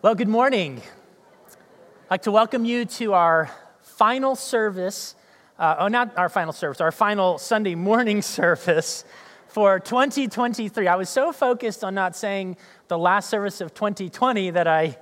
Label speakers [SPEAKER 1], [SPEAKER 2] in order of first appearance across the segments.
[SPEAKER 1] Well, good morning. I'd like to welcome you to our final service. Uh, oh, not our final service, our final Sunday morning service for 2023. I was so focused on not saying the last service of 2020 that I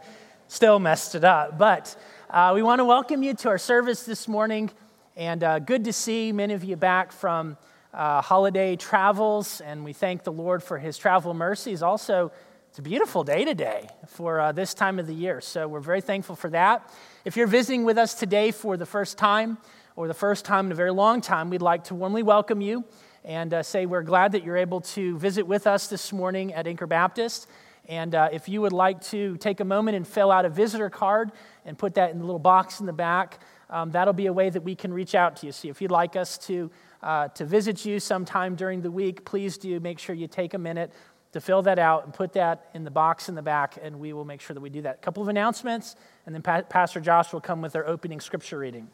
[SPEAKER 1] still messed it up. But uh, we want to welcome you to our service this morning, and uh, good to see many of you back from uh, holiday travels, and we thank the Lord for his travel mercies. Also, it's a beautiful day today for uh, this time of the year, so we're very thankful for that. If you're visiting with us today for the first time, or the first time in a very long time, we'd like to warmly welcome you and uh, say we're glad that you're able to visit with us this morning at Anchor Baptist. And uh, if you would like to take a moment and fill out a visitor card and put that in the little box in the back, um, that'll be a way that we can reach out to you. See, if you'd like us to uh, to visit you sometime during the week, please do make sure you take a minute to fill that out and put that in the box in the back, and we will make sure that we do that. A couple of announcements, and then pa- Pastor Josh will come with our opening scripture reading.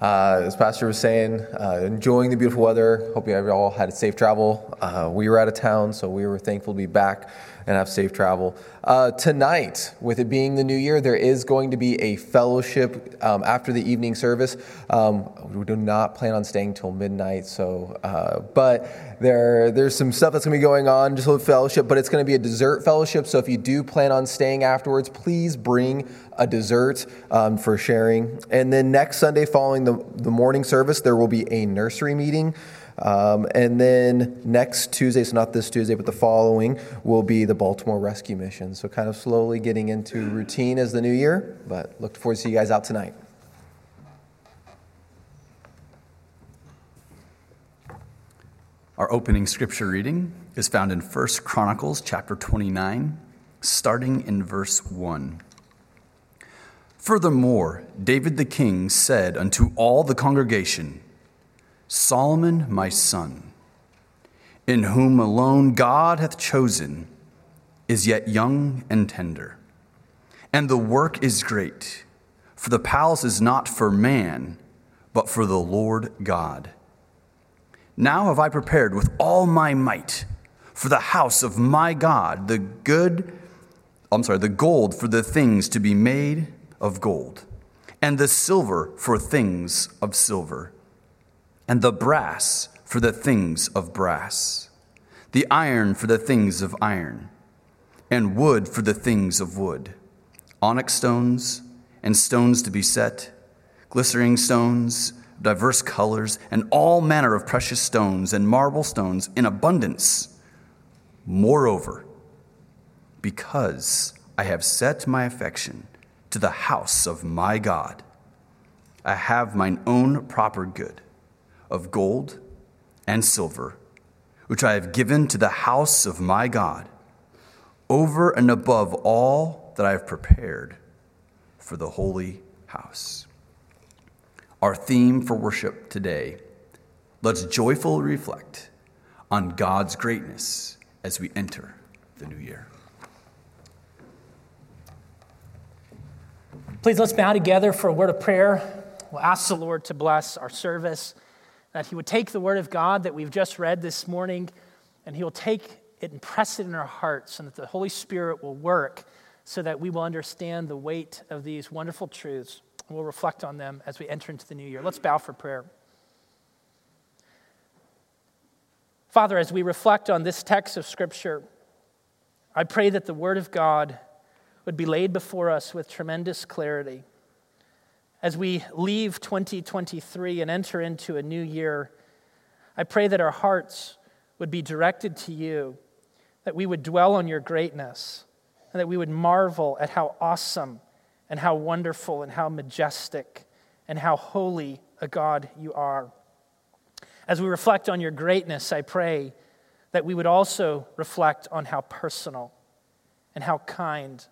[SPEAKER 2] Uh, as Pastor was saying, uh, enjoying the beautiful weather. Hope you all had a safe travel. Uh, we were out of town, so we were thankful to be back and have safe travel. Uh, tonight, with it being the new year, there is going to be a fellowship um, after the evening service. Um, we do not plan on staying till midnight, so uh, but there there's some stuff that's going to be going on just a fellowship, but it's going to be a dessert fellowship. So if you do plan on staying afterwards, please bring a dessert um, for sharing. And then next Sunday, following the the morning service, there will be a nursery meeting. Um, and then next Tuesday, so not this Tuesday, but the following, will be the Baltimore Rescue Mission. So kind of slowly getting into routine as the new year, but look forward to see you guys out tonight.
[SPEAKER 3] Our opening scripture reading is found in 1 Chronicles chapter 29, starting in verse 1. Furthermore, David the king said unto all the congregation, Solomon my son, in whom alone God hath chosen, is yet young and tender. And the work is great, for the palace is not for man, but for the Lord God. Now have I prepared with all my might for the house of my God the good, I'm sorry, the gold for the things to be made of gold, and the silver for things of silver and the brass for the things of brass, the iron for the things of iron, and wood for the things of wood, onyx stones and stones to be set, glistening stones, diverse colors, and all manner of precious stones and marble stones in abundance. Moreover, because I have set my affection to the house of my God, I have mine own proper good of gold and silver, which I have given to the house of my God, over and above all that I have prepared for the holy house. Our theme for worship today let's joyfully reflect on God's greatness as we enter the new year.
[SPEAKER 1] Please let's bow together for a word of prayer. We'll ask the Lord to bless our service that He would take the Word of God that we've just read this morning and He will take it and press it in our hearts, and that the Holy Spirit will work so that we will understand the weight of these wonderful truths. And we'll reflect on them as we enter into the new year. Let's bow for prayer. Father, as we reflect on this text of Scripture, I pray that the Word of God would be laid before us with tremendous clarity as we leave 2023 and enter into a new year, I pray that our hearts would be directed to you, that we would dwell on your greatness, and that we would marvel at how awesome and how wonderful and how majestic and how holy a God you are. As we reflect on your greatness, I pray that we would also reflect on how personal and how kind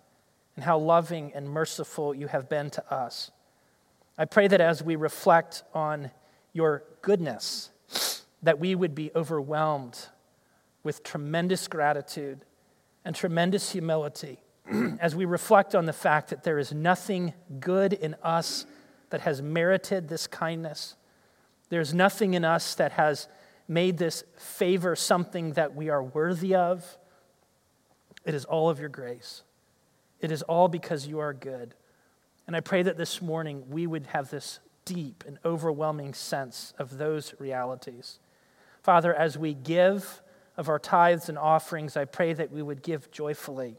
[SPEAKER 1] and how loving and merciful you have been to us. I pray that as we reflect on your goodness, that we would be overwhelmed with tremendous gratitude and tremendous humility as we reflect on the fact that there is nothing good in us that has merited this kindness. There's nothing in us that has made this favor something that we are worthy of. It is all of your grace. It is all because you are good. And I pray that this morning we would have this deep and overwhelming sense of those realities. Father, as we give of our tithes and offerings, I pray that we would give joyfully,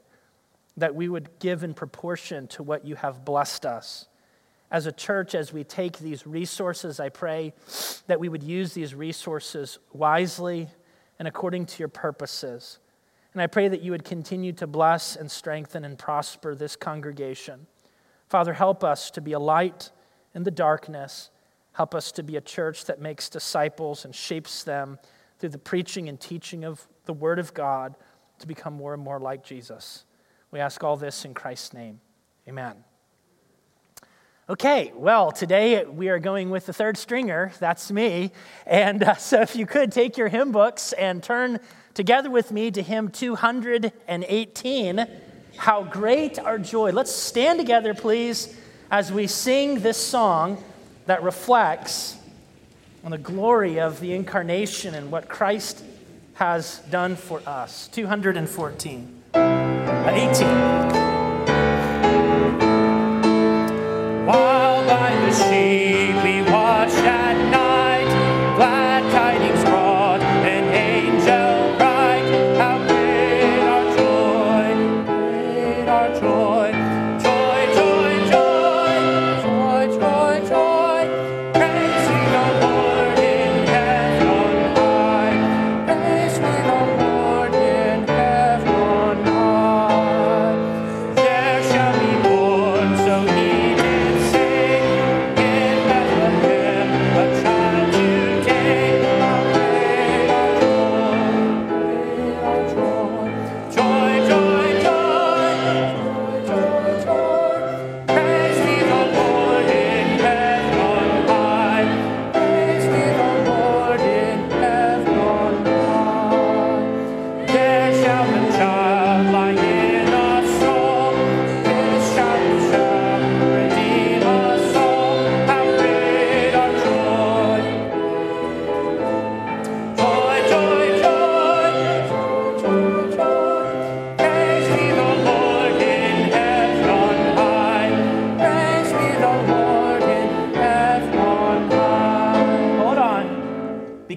[SPEAKER 1] that we would give in proportion to what you have blessed us. As a church, as we take these resources, I pray that we would use these resources wisely and according to your purposes. And I pray that you would continue to bless and strengthen and prosper this congregation. Father, help us to be a light in the darkness. Help us to be a church that makes disciples and shapes them through the preaching and teaching of the Word of God to become more and more like Jesus. We ask all this in Christ's name. Amen. Okay, well, today we are going with the third stringer. That's me. And uh, so if you could take your hymn books and turn together with me to hymn 218 How Great Our Joy. Let's stand together, please as we sing this song that reflects on the glory of the incarnation and what Christ has done for us. 214. Uh, 18.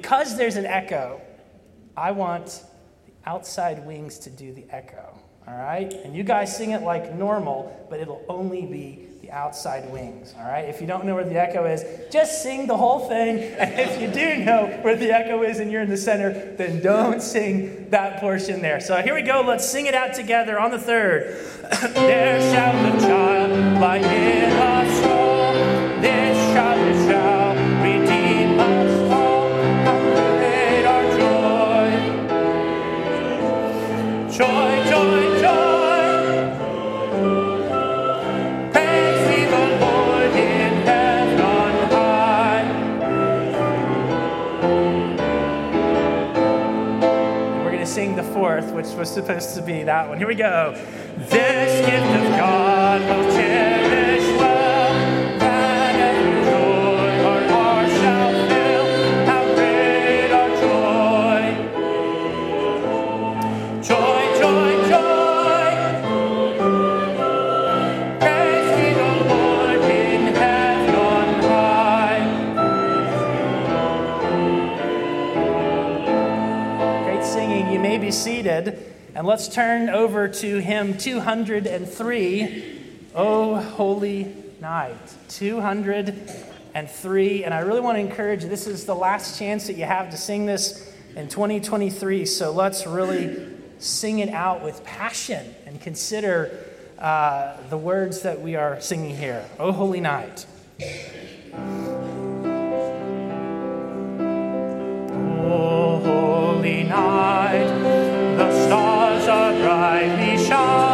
[SPEAKER 1] Because there's an echo, I want the outside wings to do the echo. All right? And you guys sing it like normal, but it'll only be the outside wings. All right? If you don't know where the echo is, just sing the whole thing. And if you do know where the echo is and you're in the center, then don't sing that portion there. So here we go. Let's sing it out together on the third. there shall the child lie in a. This child shall redeem which was supposed to be that one. Here we go. This gift of God will cherish And let's turn over to hymn 203, Oh Holy Night. 203. And I really want to encourage you, this is the last chance that you have to sing this in 2023. So let's really sing it out with passion and consider uh, the words that we are singing here. Oh Holy Night. Oh, holy night, are brightly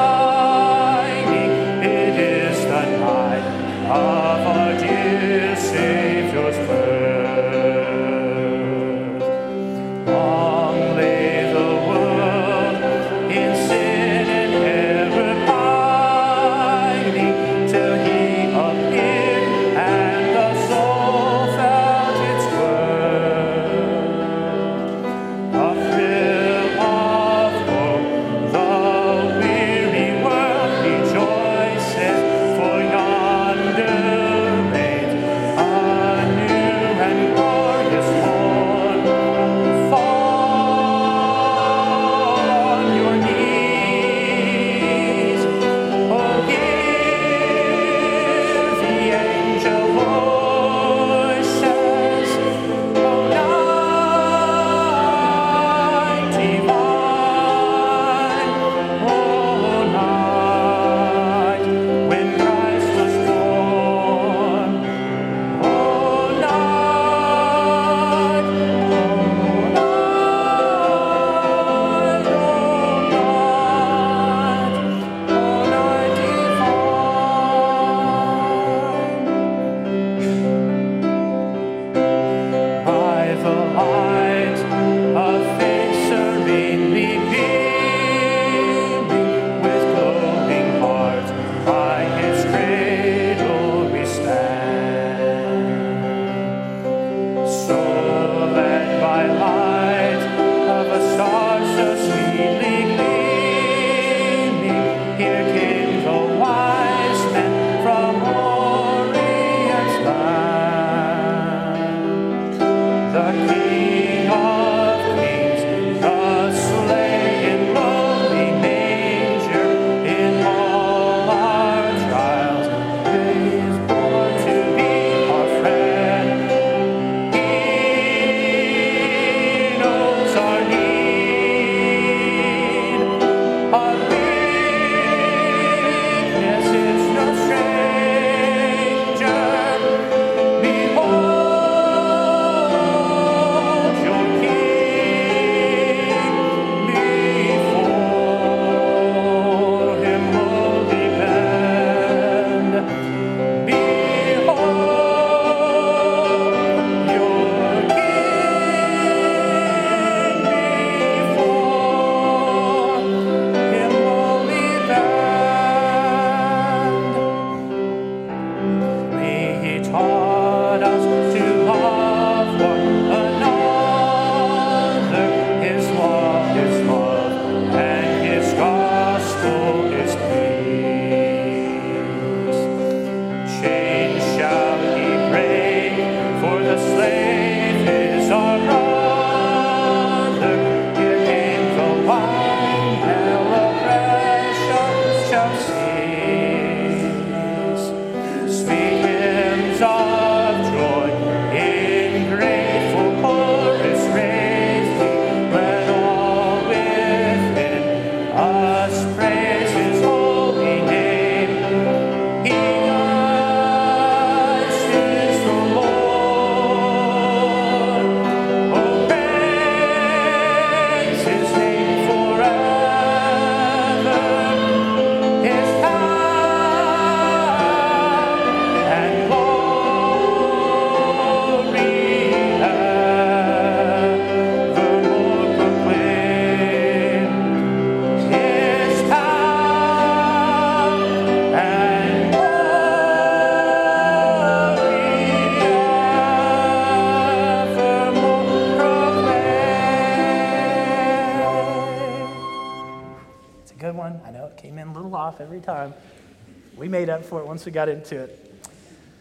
[SPEAKER 1] into it.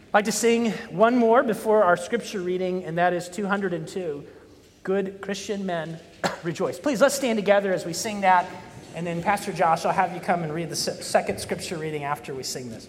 [SPEAKER 1] I'd like to sing one more before our scripture reading, and that is 202 Good Christian Men Rejoice. Please, let's stand together as we sing that, and then Pastor Josh, I'll have you come and read the second scripture reading after we sing this.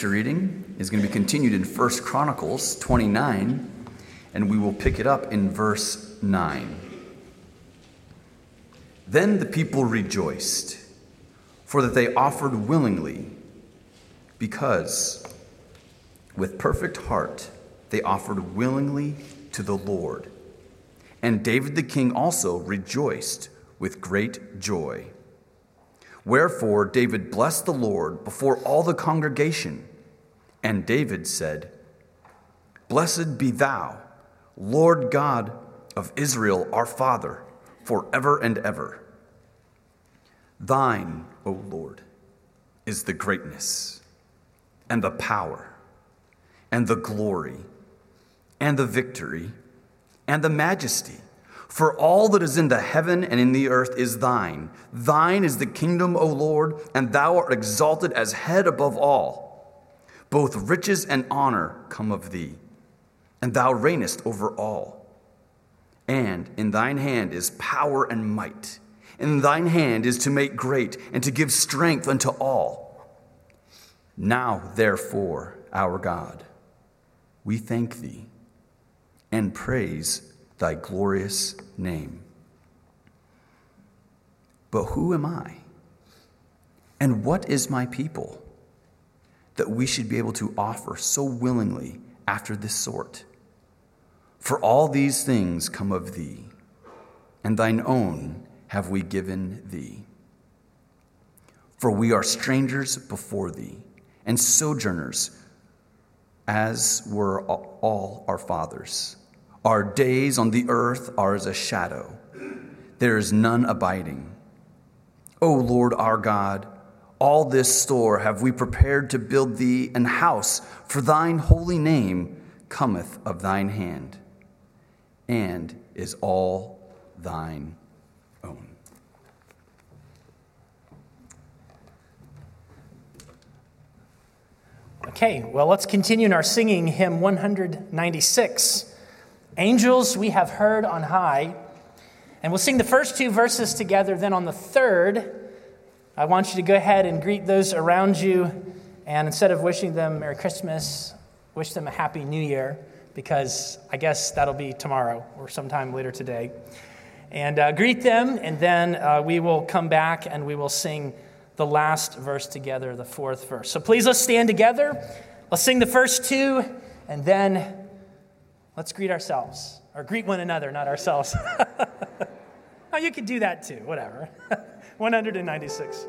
[SPEAKER 3] Scripture reading is going to be continued in 1 Chronicles 29, and we will pick it up in verse 9. Then the people rejoiced, for that they offered willingly, because with perfect heart they offered willingly to the Lord. And David the king also rejoiced with great joy. Wherefore David blessed the Lord before all the congregation. And David said, Blessed be thou, Lord God of Israel, our Father, forever and ever. Thine, O Lord, is the greatness, and the power, and the glory, and the victory and the majesty. For all that is in the heaven and in the earth is thine. Thine is the kingdom, O Lord, and thou art exalted as head above all. Both riches and honor come of thee, and thou reignest over all. And in thine hand is power and might. In thine hand is to make great and to give strength unto all. Now, therefore, our God, we thank thee and praise thy glorious name. But who am I? And what is my people that we should be able to offer so willingly after this sort? For all these things come of thee, and thine own have we given thee. For we are strangers before thee, and sojourners, as were all our fathers. Our days on the earth are as a shadow, there is none abiding. O Lord our God, all this store have we prepared to build thee an house, for thine holy name cometh of thine hand, and is all thine own.
[SPEAKER 1] Okay, well, let's continue in our singing hymn 196. Angels we have heard on high. And we'll sing the first two verses together. Then on the third, I want you to go ahead and greet those around you. And instead of wishing them Merry Christmas, wish them a Happy New Year, because I guess that'll be tomorrow or sometime later today. And uh, greet them, and then uh, we will come back and we will sing the last verse together, the fourth verse. So please let's stand together. Let's sing the first two, and then let's greet ourselves, or greet one another, not ourselves. oh, you could do that too, whatever. 196.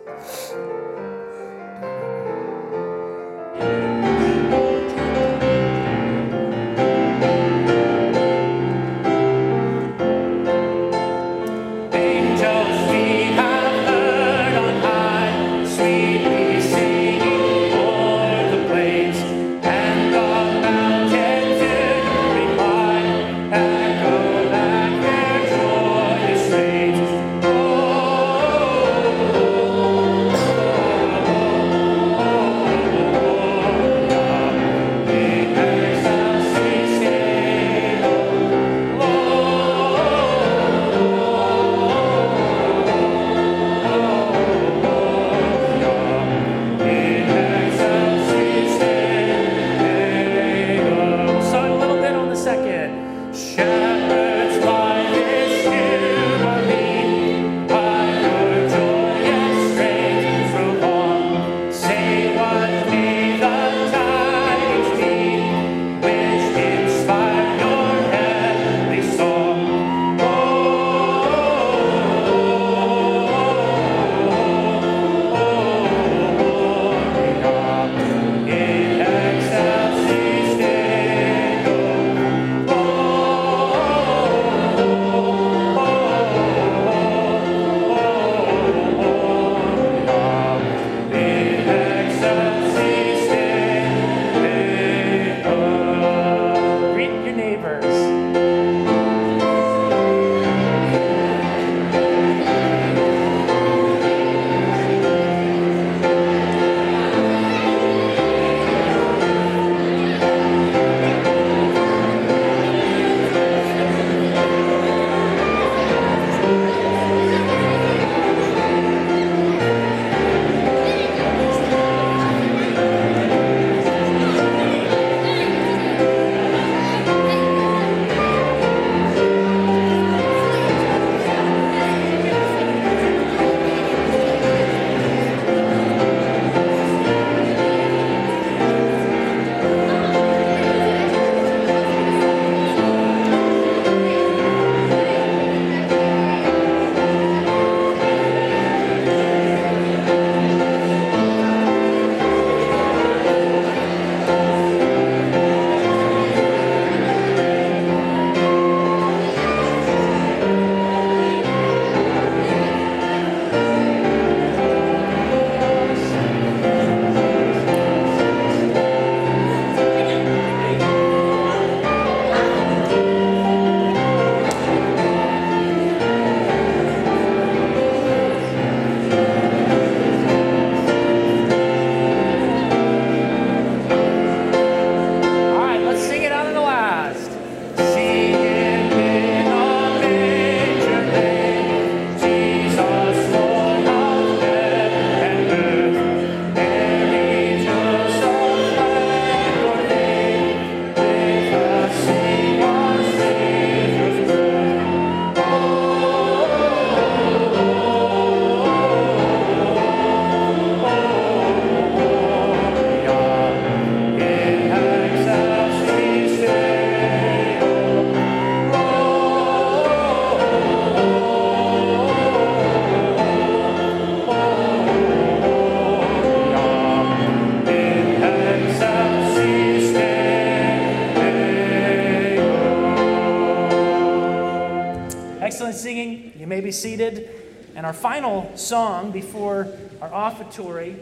[SPEAKER 1] Seated. And our final song before our offertory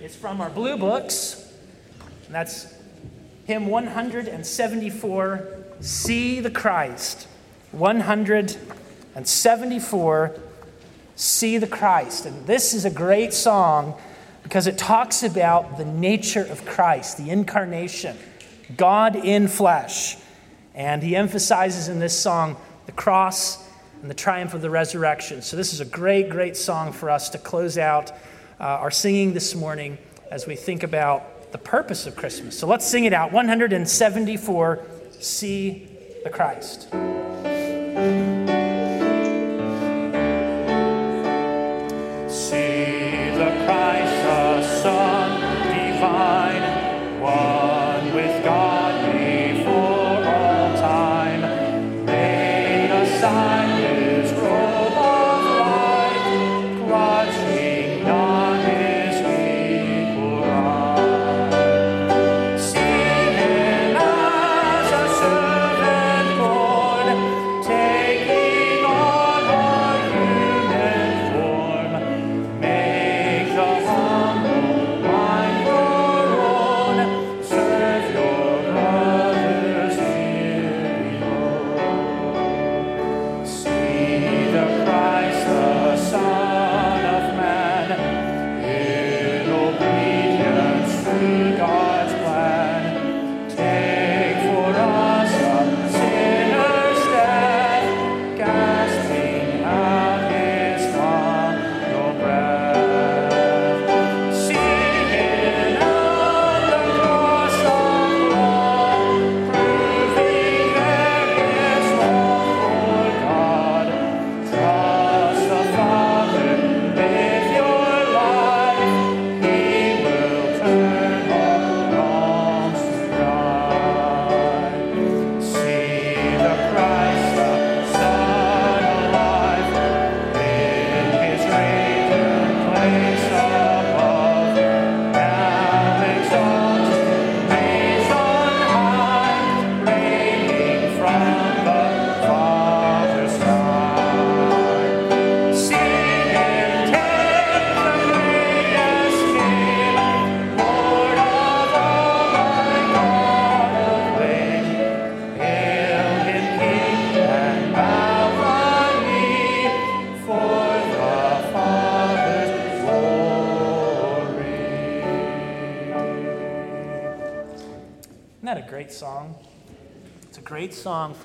[SPEAKER 1] is from our blue books. And that's hymn 174 See the Christ. 174 See the Christ. And this is a great song because it talks about the nature of Christ, the incarnation, God in flesh. And he emphasizes in this song the cross and the triumph of the resurrection. So, this is a great, great song for us to close out uh, our singing this morning as we think about the purpose of Christmas. So, let's sing it out 174 See the Christ.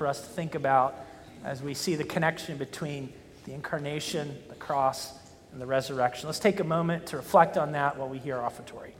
[SPEAKER 1] For us to think about as we see the connection between the incarnation, the cross, and the resurrection. Let's take a moment to reflect on that while we hear offertory.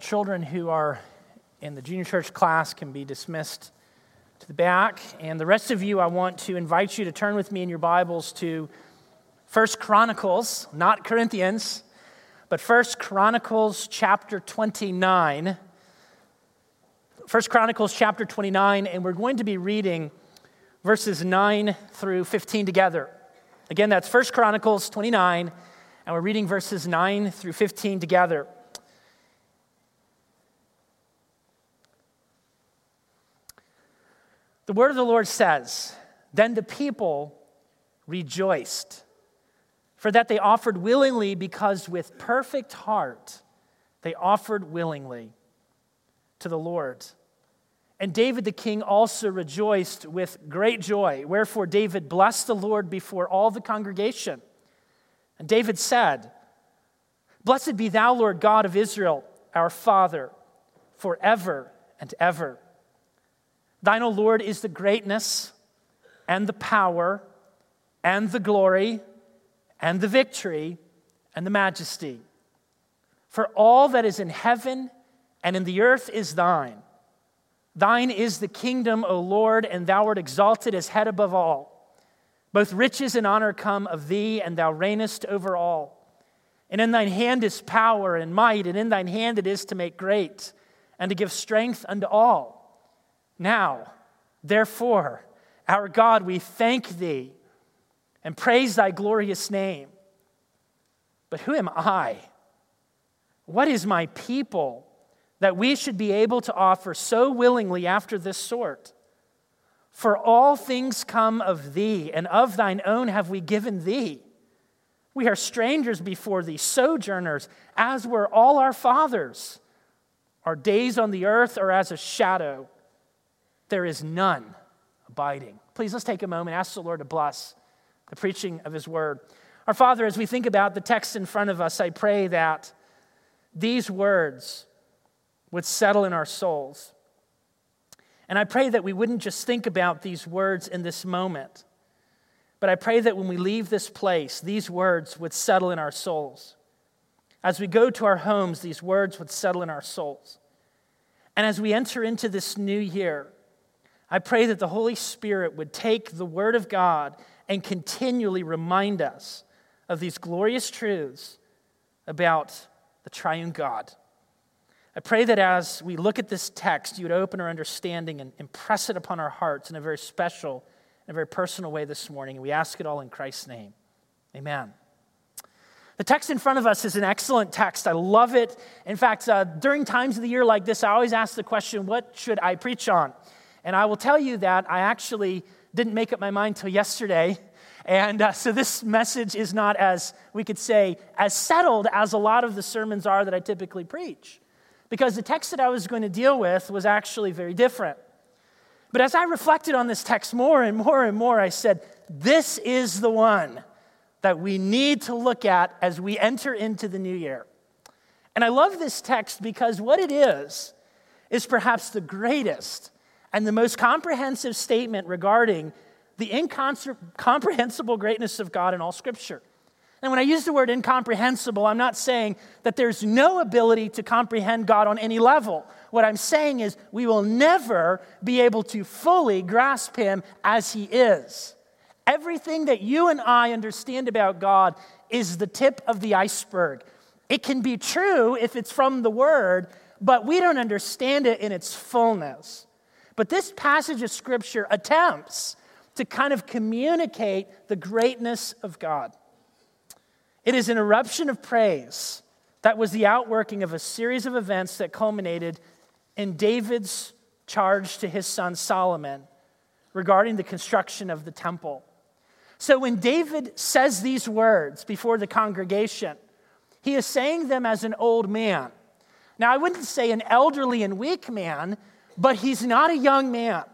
[SPEAKER 1] Children who are in the junior church class can be dismissed to the back. And the rest of you, I want to invite you to turn with me in your Bibles to First Chronicles, not Corinthians, but First Chronicles chapter 29. First Chronicles chapter 29, and we're going to be reading verses 9 through 15 together. Again, that's First Chronicles 29, and we're reading verses 9 through 15 together. The word of the Lord says, Then the people rejoiced, for that they offered willingly, because with perfect heart they offered willingly to the Lord. And David the king also rejoiced with great joy. Wherefore David blessed the Lord before all the congregation. And David said, Blessed be thou, Lord God of Israel, our Father, forever and ever. Thine, O Lord, is the greatness and the power and the glory and the victory and the majesty. For all that is in heaven and in the earth is thine. Thine is the kingdom, O Lord, and thou art exalted as head above all. Both riches and honor come of thee, and thou reignest over all. And in thine hand is power and might, and in thine hand it is to make great and to give strength unto all. Now, therefore, our God, we thank thee and praise thy glorious name. But who am I? What is my people that we should be able to offer so willingly after this sort? For all things come of thee, and of thine own have we given thee. We are strangers before thee, sojourners, as were all our fathers. Our days on the earth are as a shadow there is none abiding. Please let's take a moment, ask the Lord to bless the preaching of his word. Our Father, as we think about the text in front of us, I pray that these words would settle in our souls. And I pray that we wouldn't just think about these words in this moment, but I pray that when we leave this place, these words would settle in our souls. As we go to our homes, these words would settle in our souls. And as we enter into this new year, I pray that the Holy Spirit would take the Word of God and continually remind us of these glorious truths about the triune God. I pray that as we look at this text, you would open our understanding and impress it upon our hearts in a very special and a very personal way this morning. And we ask it all in Christ's name. Amen. The text in front of us is an excellent text. I love it. In fact, uh, during times of the year like this, I always ask the question, what should I preach on? And I will tell you that I actually didn't make up my mind till yesterday. And uh, so this message is not as, we could say, as settled as a lot of the sermons are that I typically preach. Because the text that I was going to deal with was actually very different. But as I reflected on this text more and more and more, I said, this is the one that we need to look at as we enter into the new year. And I love this text because what it is, is perhaps the greatest and the most comprehensive statement regarding the incomprehensible greatness of God in all Scripture. And when I use the word incomprehensible, I'm not saying that there's no ability to comprehend God on any level. What I'm saying is we will never be able to fully grasp Him as He is. Everything that you and I understand about God is the tip of the iceberg. It can be true if it's from the Word, but we don't understand it in its fullness. But this passage of Scripture attempts to kind of communicate the greatness of God. It is an eruption of praise that was the outworking of a series of events that culminated in David's charge to his son Solomon regarding the construction of the temple. So when David says these words before the congregation, he is saying them as an old man. Now, I wouldn't say an elderly and weak man but he's not a young man.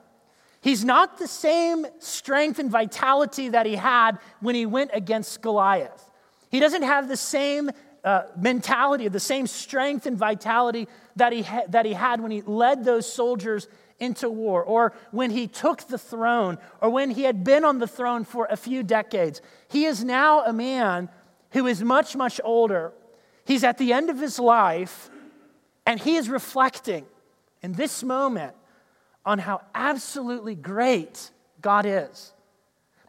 [SPEAKER 1] He's not the same strength and vitality that he had when he went against Goliath. He doesn't have the same uh, mentality, the same strength and vitality that he, ha- that he had when he led those soldiers into war, or when he took the throne, or when he had been on the throne for a few decades. He is now a man who is much, much older. He's at the end of his life, And he is reflecting in this moment on how absolutely great God is.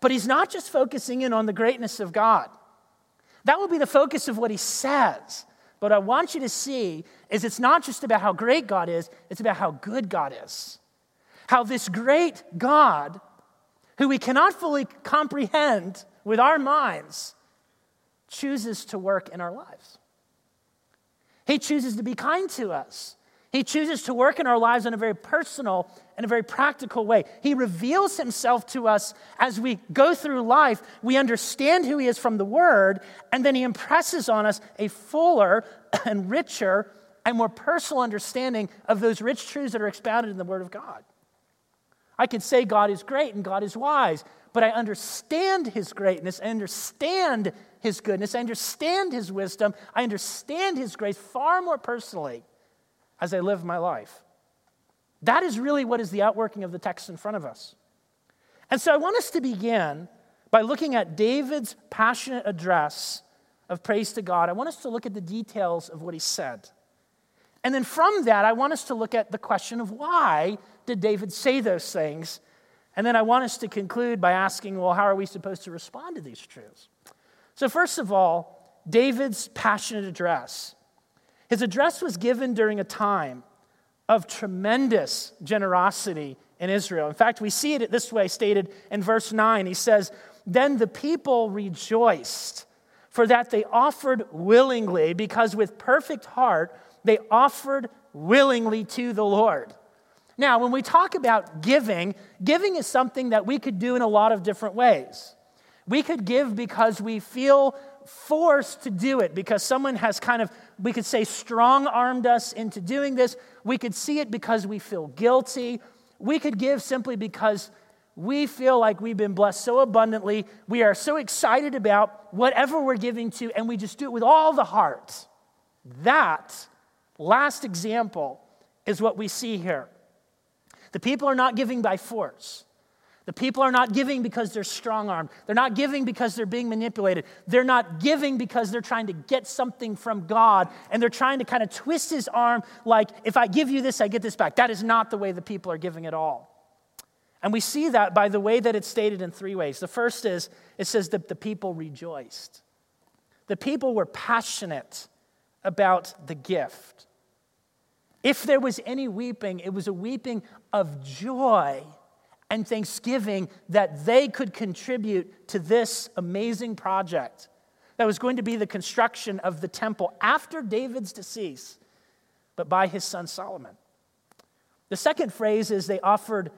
[SPEAKER 1] But he's not just focusing in on the greatness of God. That will be the focus of what he says. But I want you to see is it's not just about how great God is, it's about how good God is. How this great God, who we cannot fully comprehend with our minds, chooses to work in our lives. He chooses to be kind to us. He chooses to work in our lives in a very personal and a very practical way. He reveals himself to us as we go through life. We understand who he is from the word, and then he impresses on us a fuller and richer and more personal understanding of those rich truths that are expounded in the word of God. I could say God is great and God is wise, but I understand his greatness, I understand his goodness, I understand his wisdom, I understand his grace far more personally as I live my life. That is really what is the outworking of the text in front of us. And so I want us to begin by looking at David's passionate address of praise to God. I want us to look at the details of what he said. And then from that, I want us to look at the question of why did David say those things? And then I want us to conclude by asking, well, how are we supposed to respond to these truths? So, first of all, David's passionate address. His address was given during a time of tremendous generosity in Israel. In fact, we see it this way stated in verse 9. He says, Then the people rejoiced, for that they offered willingly, because with perfect heart they offered willingly to the Lord. Now, when we talk about giving, giving is something that we could do in a lot of different ways. We could give because we feel forced to do it, because someone has kind of, we could say, strong armed us into doing this. We could see it because we feel guilty. We could give simply because we feel like we've been blessed so abundantly. We are so excited about whatever we're giving to, and we just do it with all the heart. That last example is what we see here. The people are not giving by force. The people are not giving because they're strong armed. They're not giving because they're being manipulated. They're not giving because they're trying to get something from God and they're trying to kind of twist his arm like, if I give you this, I get this back. That is not the way the people are giving at all. And we see that by the way that it's stated in three ways. The first is it says that the people rejoiced, the people were passionate about the gift. If there was any weeping, it was a weeping of joy and thanksgiving that they could contribute to this amazing project that was going to be the construction of the temple after David's decease, but by his son Solomon. The second phrase is they offered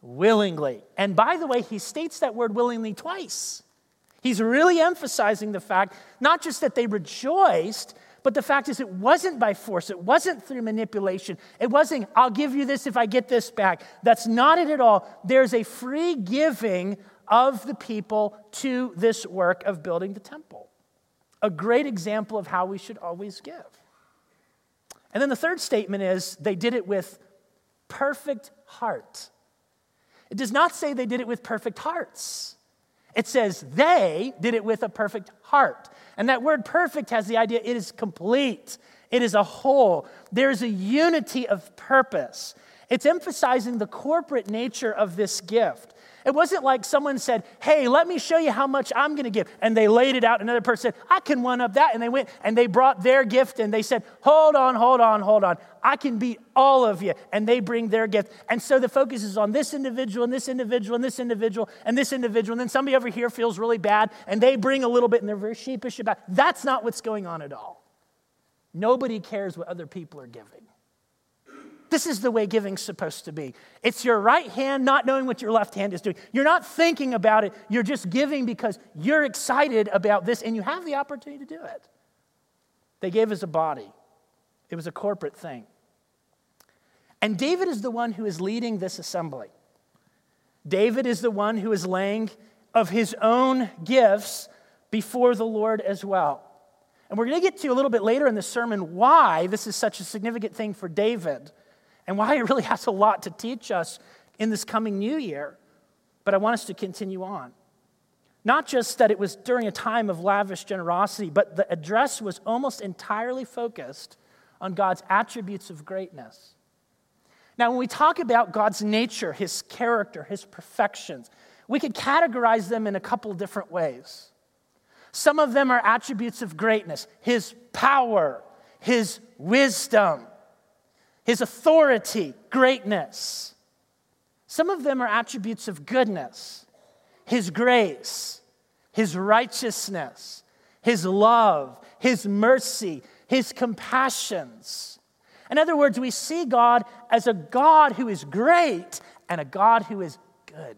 [SPEAKER 1] willingly. And by the way, he states that word willingly twice. He's really emphasizing the fact not just that they rejoiced, but the fact is, it wasn't by force. It wasn't through manipulation. It wasn't, I'll give you this if I get this back. That's not it at all. There's a free giving of the people to this work of building the temple. A great example of how we should always give. And then the third statement is they did it with perfect heart. It does not say they did it with perfect hearts. It says they did it with a perfect heart. And that word perfect has the idea it is complete, it is a whole. There's a unity of purpose. It's emphasizing the corporate nature of this gift. It wasn't like someone said, Hey, let me show you how much I'm going to give. And they laid it out. Another person said, I can one up that. And they went and they brought their gift and they said, Hold on, hold on, hold on. I can beat all of you. And they bring their gift. And so the focus is on this individual and this individual and this individual and this individual. And then somebody over here feels really bad and they bring a little bit and they're very sheepish about it. That's not what's going on at all. Nobody cares what other people are giving. This is the way giving's supposed to be. It's your right hand not knowing what your left hand is doing. You're not thinking about it, you're just giving because you're excited about this and you have the opportunity to do it. They gave as a body, it was a corporate thing. And David is the one who is leading this assembly. David is the one who is laying of his own gifts before the Lord as well. And we're going to get to a little bit later in the sermon why this is such a significant thing for David and why it really has a lot to teach us in this coming new year. But I want us to continue on. Not just that it was during a time of lavish generosity, but the address was almost entirely focused on God's attributes of greatness. Now, when we talk about God's nature, his character, his perfections, we could categorize them in a couple different ways. Some of them are attributes of greatness his power, his wisdom, his authority, greatness. Some of them are attributes of goodness, his grace, his righteousness, his love, his mercy, his compassions. In other words, we see God as a God who is great and a God who is good.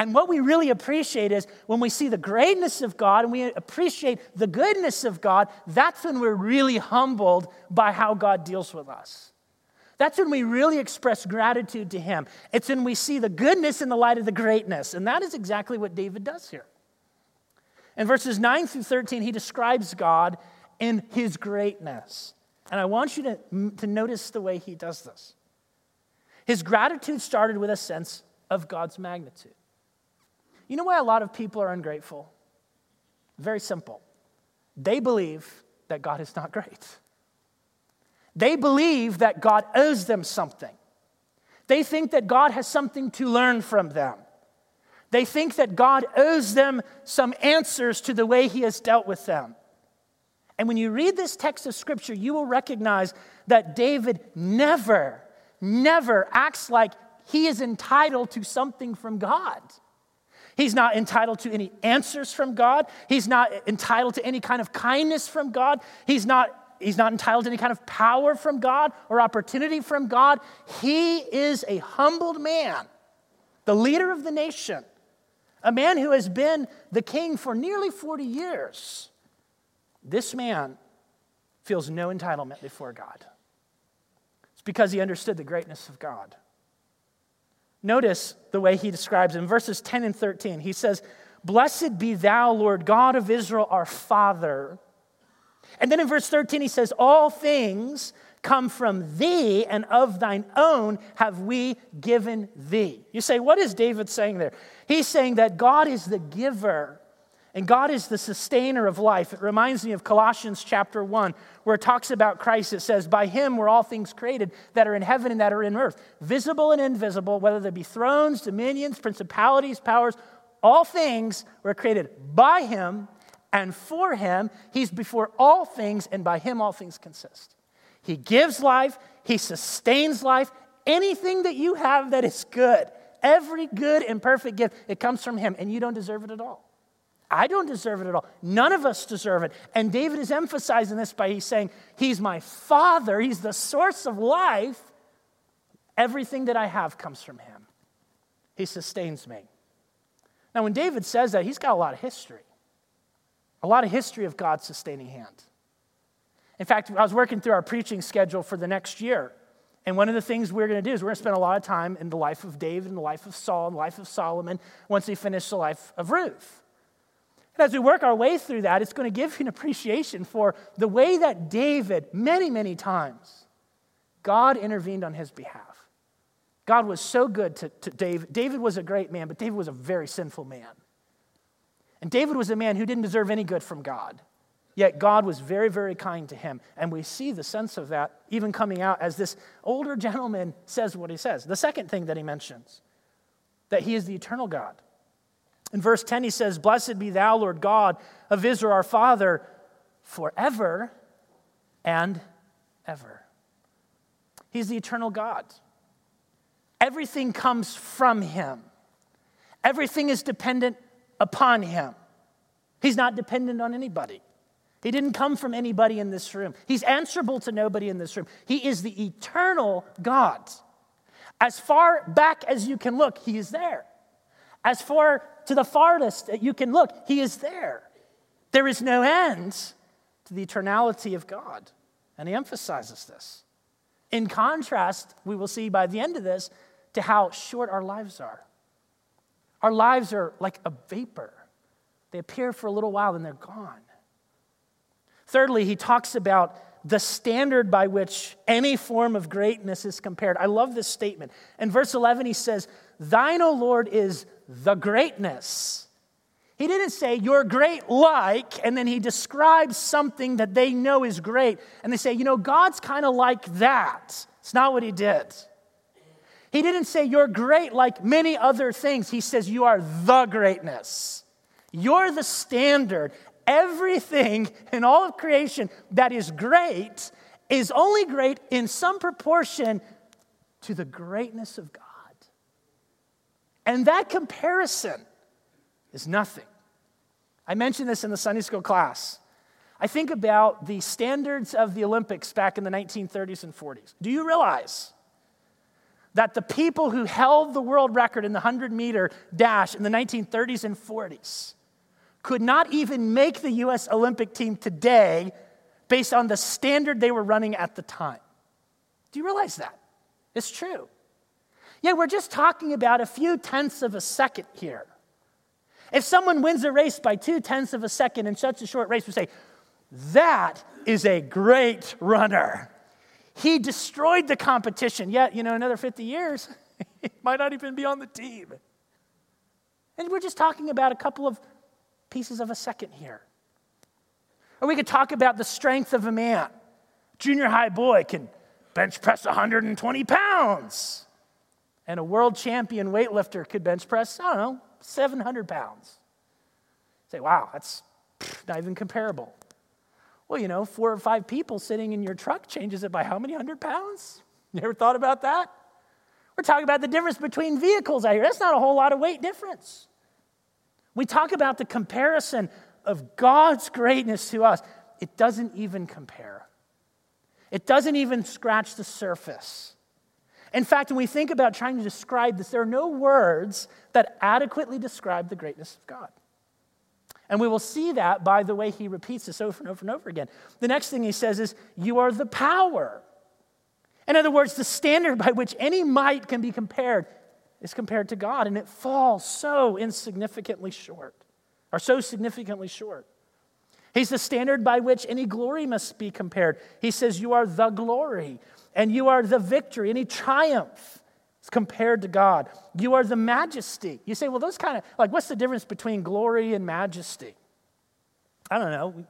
[SPEAKER 1] And what we really appreciate is when we see the greatness of God and we appreciate the goodness of God, that's when we're really humbled by how God deals with us. That's when we really express gratitude to Him. It's when we see the goodness in the light of the greatness. And that is exactly what David does here. In verses 9 through 13, he describes God in His greatness. And I want you to, to notice the way he does this. His gratitude started with a sense of God's magnitude. You know why a lot of people are ungrateful? Very simple. They believe that God is not great. They believe that God owes them something. They think that God has something to learn from them. They think that God owes them some answers to the way He has dealt with them. And when you read this text of Scripture, you will recognize that David never, never acts like he is entitled to something from God. He's not entitled to any answers from God. He's not entitled to any kind of kindness from God. He's not, he's not entitled to any kind of power from God or opportunity from God. He is a humbled man, the leader of the nation, a man who has been the king for nearly 40 years. This man feels no entitlement before God. It's because he understood the greatness of God. Notice the way he describes in verses 10 and 13. He says, Blessed be thou, Lord God of Israel, our Father. And then in verse 13, he says, All things come from thee, and of thine own have we given thee. You say, What is David saying there? He's saying that God is the giver and God is the sustainer of life. It reminds me of Colossians chapter 1, where it talks about Christ. It says, By him were all things created that are in heaven and that are in earth, visible and invisible, whether they be thrones, dominions, principalities, powers, all things were created by him and for him. He's before all things, and by him all things consist. He gives life, he sustains life. Anything that you have that is good, every good and perfect gift, it comes from him, and you don't deserve it at all. I don't deserve it at all. None of us deserve it. And David is emphasizing this by he's saying, He's my father, He's the source of life. Everything that I have comes from Him. He sustains me. Now, when David says that, he's got a lot of history, a lot of history of God's sustaining hand. In fact, I was working through our preaching schedule for the next year. And one of the things we're going to do is we're going to spend a lot of time in the life of David and the life of Saul and the life of Solomon once we finish the life of Ruth. And as we work our way through that, it's going to give you an appreciation for the way that David, many, many times, God intervened on his behalf. God was so good to, to David. David was a great man, but David was a very sinful man. And David was a man who didn't deserve any good from God. Yet God was very, very kind to him. And we see the sense of that even coming out as this older gentleman says what he says. The second thing that he mentions, that he is the eternal God. In verse 10, he says, Blessed be thou, Lord God of Israel, our Father, forever and ever. He's the eternal God. Everything comes from him, everything is dependent upon him. He's not dependent on anybody. He didn't come from anybody in this room. He's answerable to nobody in this room. He is the eternal God. As far back as you can look, He is there. As far to the farthest that you can look, He is there. There is no end to the eternality of God. And He emphasizes this. In contrast, we will see by the end of this to how short our lives are. Our lives are like a vapor, they appear for a little while and they're gone. Thirdly, he talks about the standard by which any form of greatness is compared. I love this statement. In verse 11, he says, Thine, O Lord, is the greatness. He didn't say, You're great like, and then he describes something that they know is great. And they say, You know, God's kind of like that. It's not what he did. He didn't say, You're great like many other things. He says, You are the greatness. You're the standard. Everything in all of creation that is great is only great in some proportion to the greatness of God. And that comparison is nothing. I mentioned this in the Sunday school class. I think about the standards of the Olympics back in the 1930s and 40s. Do you realize that the people who held the world record in the 100 meter dash in the 1930s and 40s could not even make the US Olympic team today based on the standard they were running at the time? Do you realize that? It's true. Yeah, we're just talking about a few tenths of a second here. If someone wins a race by two tenths of a second in such a short race, we say, that is a great runner. He destroyed the competition. Yet, you know, another 50 years, he might not even be on the team. And we're just talking about a couple of pieces of a second here. Or we could talk about the strength of a man. Junior high boy can bench press 120 pounds. And a world champion weightlifter could bench press, I don't know, 700 pounds. Say, wow, that's not even comparable. Well, you know, four or five people sitting in your truck changes it by how many hundred pounds? You ever thought about that? We're talking about the difference between vehicles out here. That's not a whole lot of weight difference. We talk about the comparison of God's greatness to us. It doesn't even compare, it doesn't even scratch the surface. In fact, when we think about trying to describe this, there are no words that adequately describe the greatness of God. And we will see that by the way he repeats this over and over and over again. The next thing he says is, You are the power. In other words, the standard by which any might can be compared is compared to God, and it falls so insignificantly short, or so significantly short. He's the standard by which any glory must be compared. He says, You are the glory and you are the victory, any triumph compared to God. You are the majesty. You say, well, those kind of, like, what's the difference between glory and majesty? I don't know.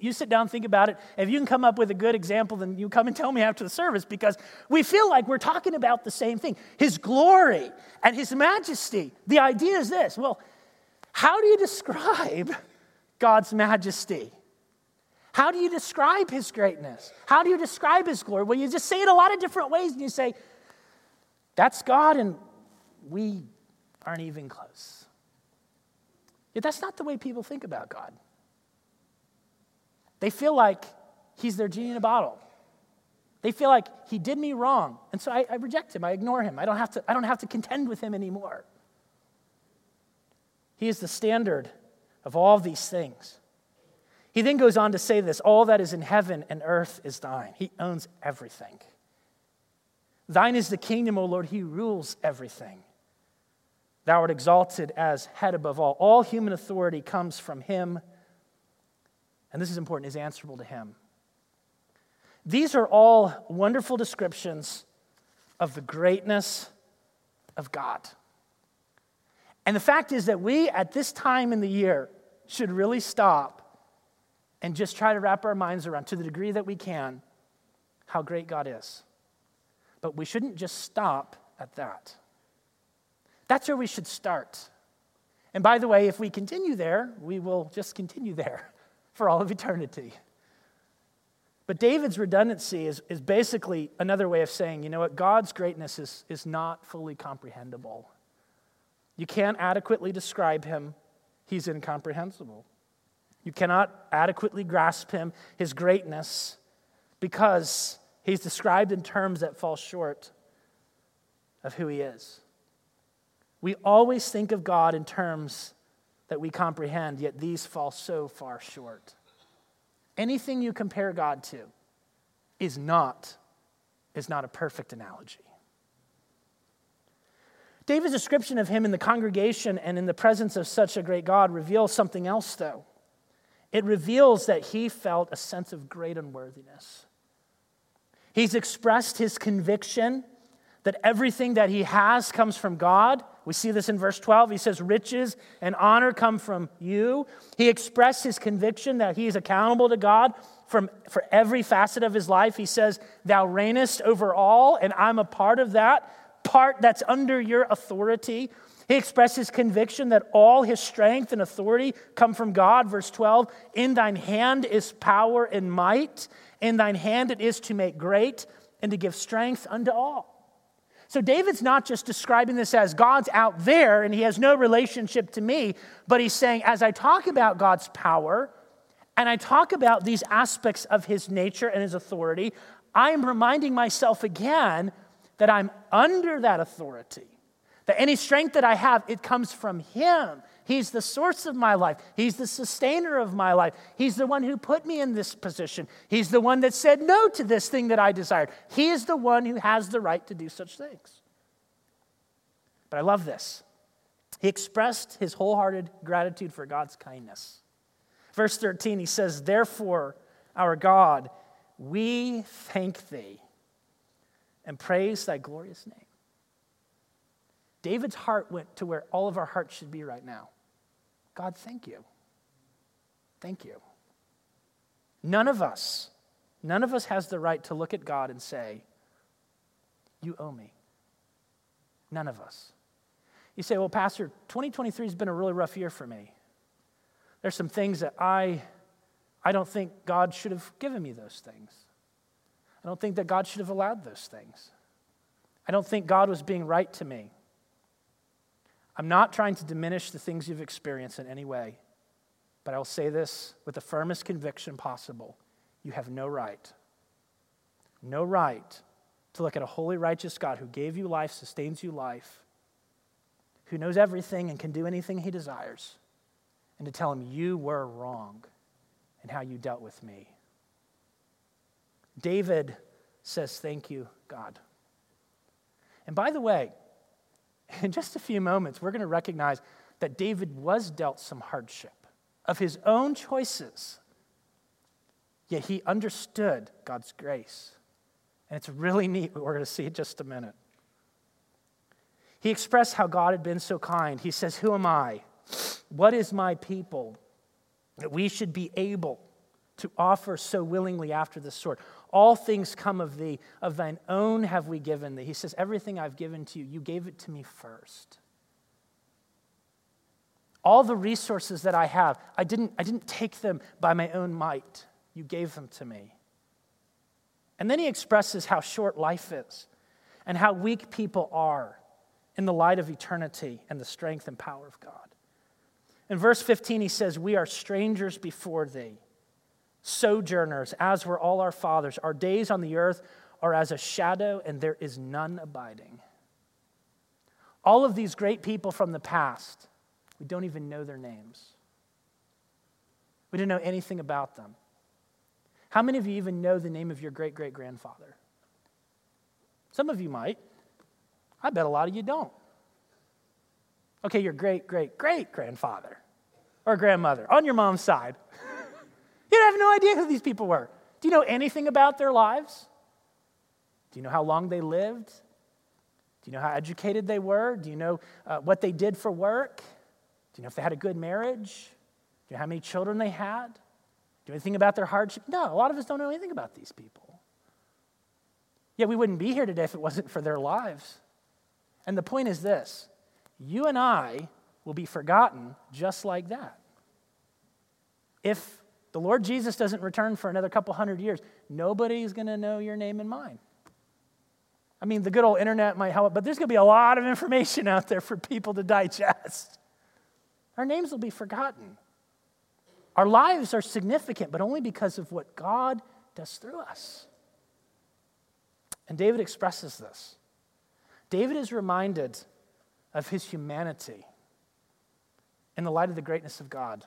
[SPEAKER 1] You sit down, think about it. If you can come up with a good example, then you come and tell me after the service because we feel like we're talking about the same thing His glory and His majesty. The idea is this well, how do you describe God's majesty? How do you describe his greatness? How do you describe his glory? Well, you just say it a lot of different ways and you say, that's God and we aren't even close. Yet that's not the way people think about God. They feel like he's their genie in a bottle. They feel like he did me wrong. And so I, I reject him. I ignore him. I don't, have to, I don't have to contend with him anymore. He is the standard of all these things. He then goes on to say this all that is in heaven and earth is thine. He owns everything. Thine is the kingdom, O Lord. He rules everything. Thou art exalted as head above all. All human authority comes from him. And this is important, is answerable to him. These are all wonderful descriptions of the greatness of God. And the fact is that we, at this time in the year, should really stop and just try to wrap our minds around, to the degree that we can, how great God is. But we shouldn't just stop at that. That's where we should start. And by the way, if we continue there, we will just continue there for all of eternity. But David's redundancy is, is basically another way of saying, you know what, God's greatness is, is not fully comprehensible. You can't adequately describe him, he's incomprehensible. You cannot adequately grasp him, his greatness, because he's described in terms that fall short of who he is. We always think of God in terms that we comprehend, yet these fall so far short. Anything you compare God to is not, is not a perfect analogy. David's description of him in the congregation and in the presence of such a great God reveals something else, though. It reveals that he felt a sense of great unworthiness. He's expressed his conviction that everything that he has comes from God, We see this in verse 12. He says, Riches and honor come from you. He expressed his conviction that he is accountable to God from, for every facet of his life. He says, Thou reignest over all, and I'm a part of that, part that's under your authority. He expresses conviction that all his strength and authority come from God. Verse 12, In thine hand is power and might, in thine hand it is to make great and to give strength unto all. So David's not just describing this as God's out there and he has no relationship to me, but he's saying, as I talk about God's power and I talk about these aspects of his nature and his authority, I am reminding myself again that I'm under that authority. That any strength that I have, it comes from him. He's the source of my life. He's the sustainer of my life. He's the one who put me in this position. He's the one that said no to this thing that I desired. He is the one who has the right to do such things. But I love this. He expressed his wholehearted gratitude for God's kindness. Verse 13, he says, Therefore, our God, we thank thee and praise thy glorious name. David's heart went to where all of our hearts should be right now. God, thank you. Thank you. None of us, none of us has the right to look at God and say, You owe me. None of us. You say, Well, Pastor, 2023 has been a really rough year for me. There's some things that I, I don't think God should have given me those things. I don't think that God should have allowed those things. I don't think God was being right to me. I'm not trying to diminish the things you've experienced in any way, but I will say this with the firmest conviction possible you have no right, no right to look at a holy, righteous God who gave you life, sustains you life, who knows everything and can do anything he desires, and to tell him you were wrong in how you dealt with me. David says, Thank you, God. And by the way, in just a few moments, we're going to recognize that David was dealt some hardship of his own choices, yet he understood God's grace. And it's really neat, what we're going to see in just a minute. He expressed how God had been so kind. He says, Who am I? What is my people? That we should be able to offer so willingly after this sort. All things come of thee, of thine own have we given thee. He says, Everything I've given to you, you gave it to me first. All the resources that I have, I didn't, I didn't take them by my own might. You gave them to me. And then he expresses how short life is and how weak people are in the light of eternity and the strength and power of God. In verse 15, he says, We are strangers before thee sojourners, as were all our fathers. Our days on the earth are as a shadow, and there is none abiding. All of these great people from the past, we don't even know their names. We don't know anything about them. How many of you even know the name of your great great grandfather? Some of you might. I bet a lot of you don't. Okay, your great great great grandfather or grandmother on your mom's side. No idea who these people were. Do you know anything about their lives? Do you know how long they lived? Do you know how educated they were? Do you know uh, what they did for work? Do you know if they had a good marriage? Do you know how many children they had? Do you know anything about their hardship? No, a lot of us don't know anything about these people. Yet we wouldn't be here today if it wasn't for their lives. And the point is this you and I will be forgotten just like that. If the Lord Jesus doesn't return for another couple hundred years, nobody's going to know your name and mine. I mean, the good old internet might help, but there's going to be a lot of information out there for people to digest. Our names will be forgotten. Our lives are significant, but only because of what God does through us. And David expresses this. David is reminded of his humanity in the light of the greatness of God.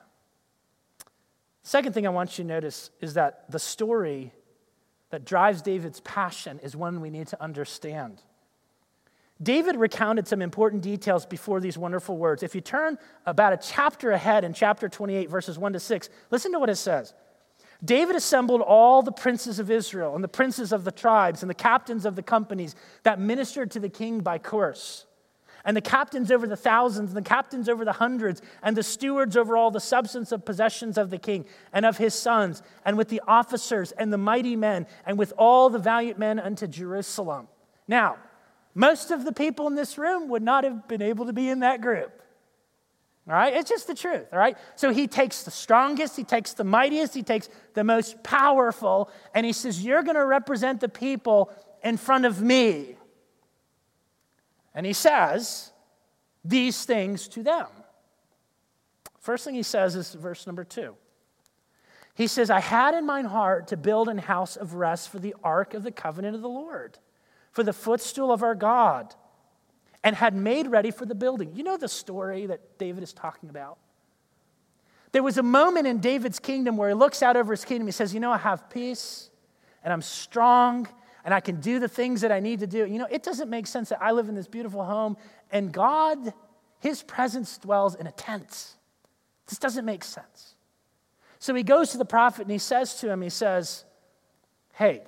[SPEAKER 1] Second thing I want you to notice is that the story that drives David's passion is one we need to understand. David recounted some important details before these wonderful words. If you turn about a chapter ahead in chapter 28, verses 1 to 6, listen to what it says. David assembled all the princes of Israel and the princes of the tribes and the captains of the companies that ministered to the king by course. And the captains over the thousands, and the captains over the hundreds, and the stewards over all the substance of possessions of the king and of his sons, and with the officers and the mighty men, and with all the valiant men unto Jerusalem. Now, most of the people in this room would not have been able to be in that group. All right? It's just the truth, all right? So he takes the strongest, he takes the mightiest, he takes the most powerful, and he says, You're going to represent the people in front of me. And he says these things to them. First thing he says is verse number two. He says, I had in mine heart to build an house of rest for the ark of the covenant of the Lord, for the footstool of our God, and had made ready for the building. You know the story that David is talking about? There was a moment in David's kingdom where he looks out over his kingdom. He says, You know, I have peace, and I'm strong, and I can do the things that I need to do. You know, it doesn't make sense that I live in this beautiful home and God, His presence dwells in a tent. This doesn't make sense. So he goes to the prophet and he says to him, He says, Hey,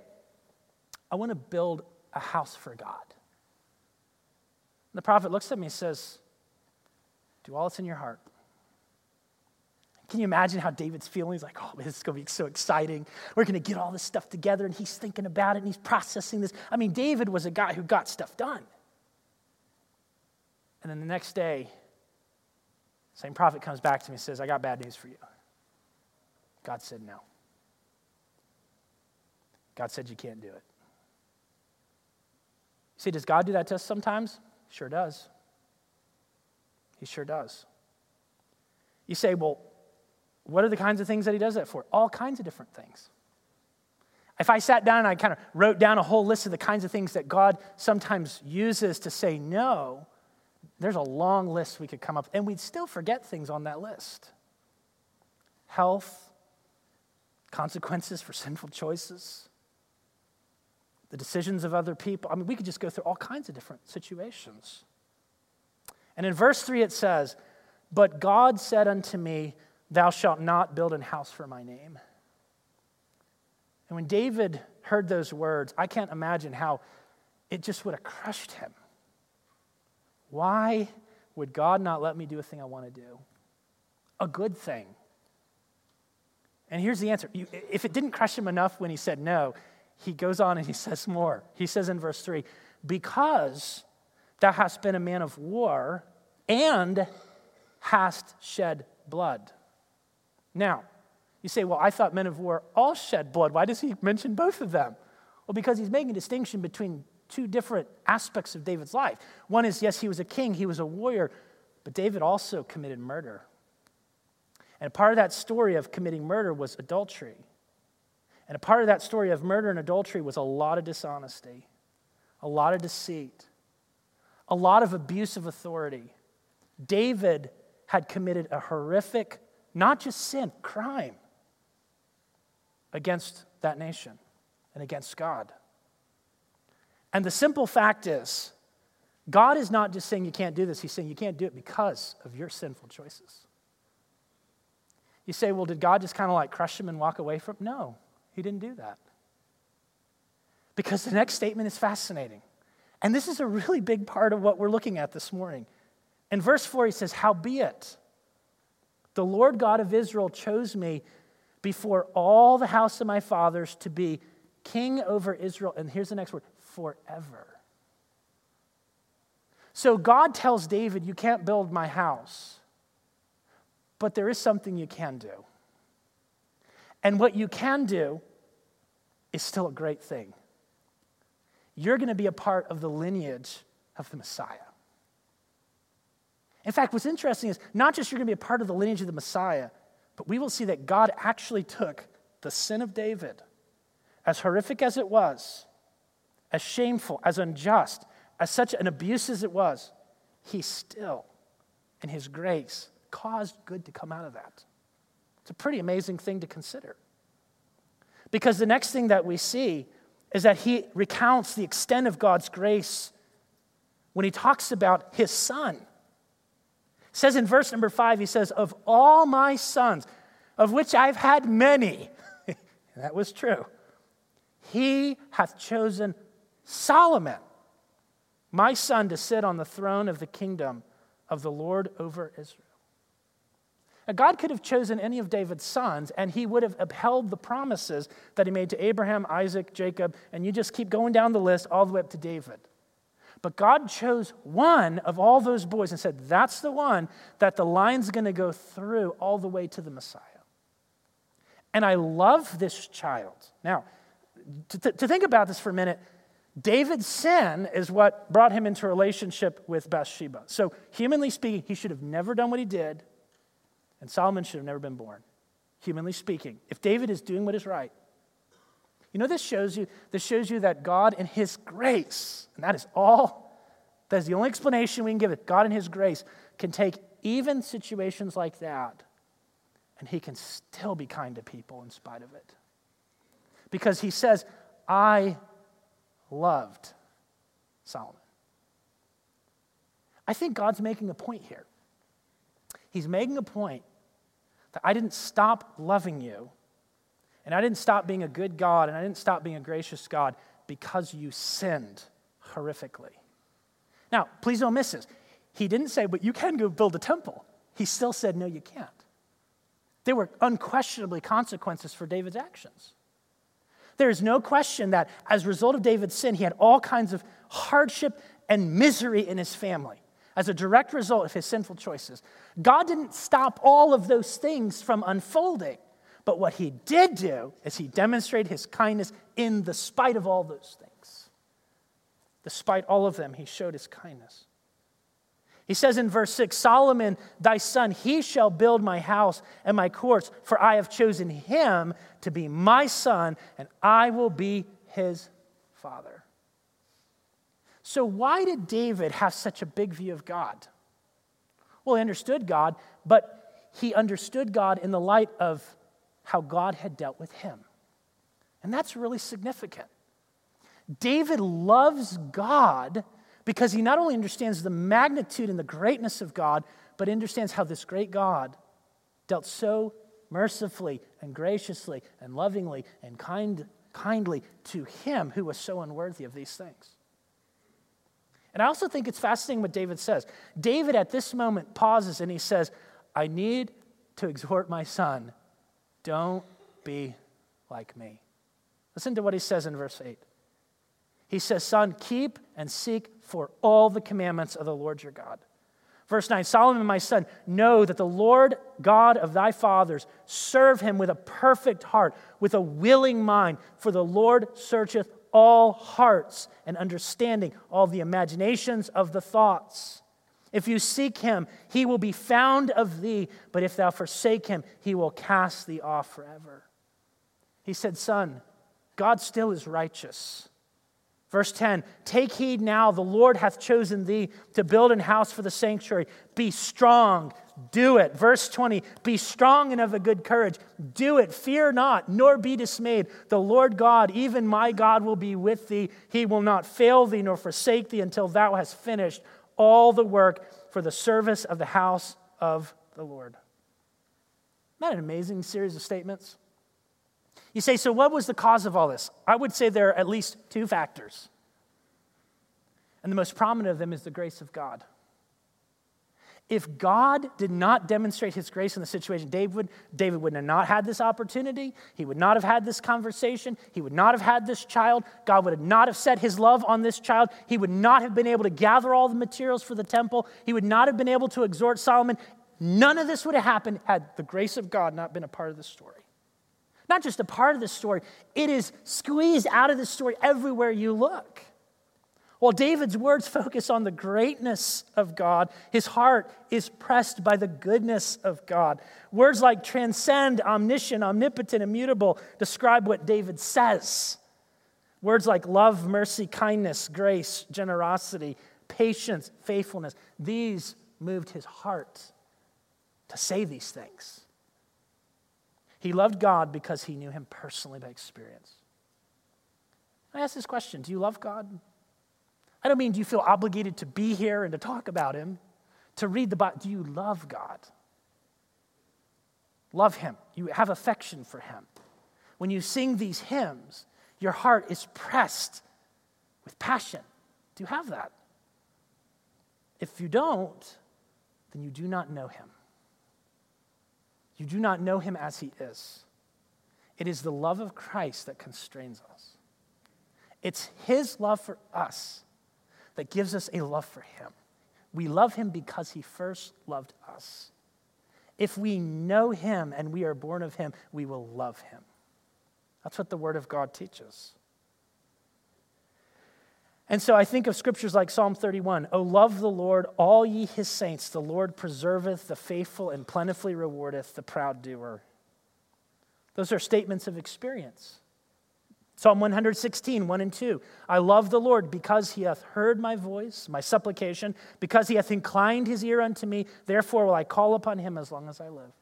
[SPEAKER 1] I want to build a house for God. And the prophet looks at me and says, Do all that's in your heart. Can you imagine how David's feeling? He's like, oh, this is going to be so exciting. We're going to get all this stuff together. And he's thinking about it and he's processing this. I mean, David was a guy who got stuff done. And then the next day, same prophet comes back to me and says, I got bad news for you. God said no. God said you can't do it. See, does God do that to us sometimes? Sure does. He sure does. You say, well, what are the kinds of things that he does that for? All kinds of different things. If I sat down and I kind of wrote down a whole list of the kinds of things that God sometimes uses to say no, there's a long list we could come up, and we'd still forget things on that list health, consequences for sinful choices, the decisions of other people. I mean, we could just go through all kinds of different situations. And in verse 3, it says, But God said unto me, Thou shalt not build an house for my name. And when David heard those words, I can't imagine how it just would have crushed him. Why would God not let me do a thing I want to do? A good thing. And here's the answer. if it didn't crush him enough when he said no, he goes on and he says more. He says in verse 3 Because thou hast been a man of war and hast shed blood. Now, you say, well, I thought men of war all shed blood. Why does he mention both of them? Well, because he's making a distinction between two different aspects of David's life. One is, yes, he was a king, he was a warrior, but David also committed murder. And part of that story of committing murder was adultery. And a part of that story of murder and adultery was a lot of dishonesty, a lot of deceit, a lot of abuse of authority. David had committed a horrific not just sin, crime against that nation and against God. And the simple fact is, God is not just saying you can't do this, He's saying you can't do it because of your sinful choices. You say, well, did God just kind of like crush him and walk away from? him? No, He didn't do that. Because the next statement is fascinating. And this is a really big part of what we're looking at this morning. In verse 4, he says, Howbeit, the Lord God of Israel chose me before all the house of my fathers to be king over Israel. And here's the next word forever. So God tells David, You can't build my house, but there is something you can do. And what you can do is still a great thing. You're going to be a part of the lineage of the Messiah. In fact, what's interesting is not just you're going to be a part of the lineage of the Messiah, but we will see that God actually took the sin of David, as horrific as it was, as shameful, as unjust, as such an abuse as it was, he still, in his grace, caused good to come out of that. It's a pretty amazing thing to consider. Because the next thing that we see is that he recounts the extent of God's grace when he talks about his son says in verse number five, he says, Of all my sons, of which I've had many, that was true, he hath chosen Solomon, my son to sit on the throne of the kingdom of the Lord over Israel. Now, God could have chosen any of David's sons, and he would have upheld the promises that he made to Abraham, Isaac, Jacob, and you just keep going down the list all the way up to David. But God chose one of all those boys and said, That's the one that the line's going to go through all the way to the Messiah. And I love this child. Now, to, to think about this for a minute, David's sin is what brought him into relationship with Bathsheba. So, humanly speaking, he should have never done what he did, and Solomon should have never been born. Humanly speaking, if David is doing what is right, you know, this shows you, this shows you that God in His grace, and that is all, that is the only explanation we can give it. God in His grace can take even situations like that, and He can still be kind to people in spite of it. Because He says, I loved Solomon. I think God's making a point here. He's making a point that I didn't stop loving you and I didn't stop being a good God and I didn't stop being a gracious God because you sinned horrifically. Now, please don't miss this. He didn't say, but you can go build a temple. He still said, no, you can't. There were unquestionably consequences for David's actions. There is no question that as a result of David's sin, he had all kinds of hardship and misery in his family as a direct result of his sinful choices. God didn't stop all of those things from unfolding. But what he did do is he demonstrated his kindness in the spite of all those things. Despite all of them, he showed his kindness. He says in verse 6 Solomon, thy son, he shall build my house and my courts, for I have chosen him to be my son, and I will be his father. So, why did David have such a big view of God? Well, he understood God, but he understood God in the light of how God had dealt with him. And that's really significant. David loves God because he not only understands the magnitude and the greatness of God, but understands how this great God dealt so mercifully and graciously and lovingly and kind, kindly to him who was so unworthy of these things. And I also think it's fascinating what David says. David at this moment pauses and he says, I need to exhort my son don't be like me. Listen to what he says in verse 8. He says, Son, keep and seek for all the commandments of the Lord your God. Verse 9 Solomon, my son, know that the Lord God of thy fathers, serve him with a perfect heart, with a willing mind, for the Lord searcheth all hearts and understanding all the imaginations of the thoughts. If you seek him, he will be found of thee, but if thou forsake him, he will cast thee off forever. He said, Son, God still is righteous. Verse 10 Take heed now, the Lord hath chosen thee to build an house for the sanctuary. Be strong, do it. Verse 20 Be strong and of a good courage. Do it. Fear not, nor be dismayed. The Lord God, even my God, will be with thee. He will not fail thee nor forsake thee until thou hast finished all the work for the service of the house of the Lord. Isn't that an amazing series of statements? You say, so what was the cause of all this? I would say there are at least two factors. And the most prominent of them is the grace of God. If God did not demonstrate his grace in the situation, David would, David would have not had this opportunity. He would not have had this conversation. He would not have had this child. God would have not have set his love on this child. He would not have been able to gather all the materials for the temple. He would not have been able to exhort Solomon. None of this would have happened had the grace of God not been a part of the story. Not just a part of the story, it is squeezed out of the story everywhere you look. While David's words focus on the greatness of God, his heart is pressed by the goodness of God. Words like transcend, omniscient, omnipotent, immutable describe what David says. Words like love, mercy, kindness, grace, generosity, patience, faithfulness, these moved his heart to say these things. He loved God because he knew him personally by experience. I ask this question Do you love God? I don't mean do you feel obligated to be here and to talk about him, to read the Bible. Do you love God? Love him. You have affection for him. When you sing these hymns, your heart is pressed with passion. Do you have that? If you don't, then you do not know him. You do not know him as he is. It is the love of Christ that constrains us. It's his love for us that gives us a love for him. We love him because he first loved us. If we know him and we are born of him, we will love him. That's what the word of God teaches. And so I think of scriptures like Psalm 31 Oh, love the Lord, all ye his saints. The Lord preserveth the faithful and plentifully rewardeth the proud doer. Those are statements of experience. Psalm 116, 1 and 2. I love the Lord because he hath heard my voice, my supplication, because he hath inclined his ear unto me. Therefore will I call upon him as long as I live.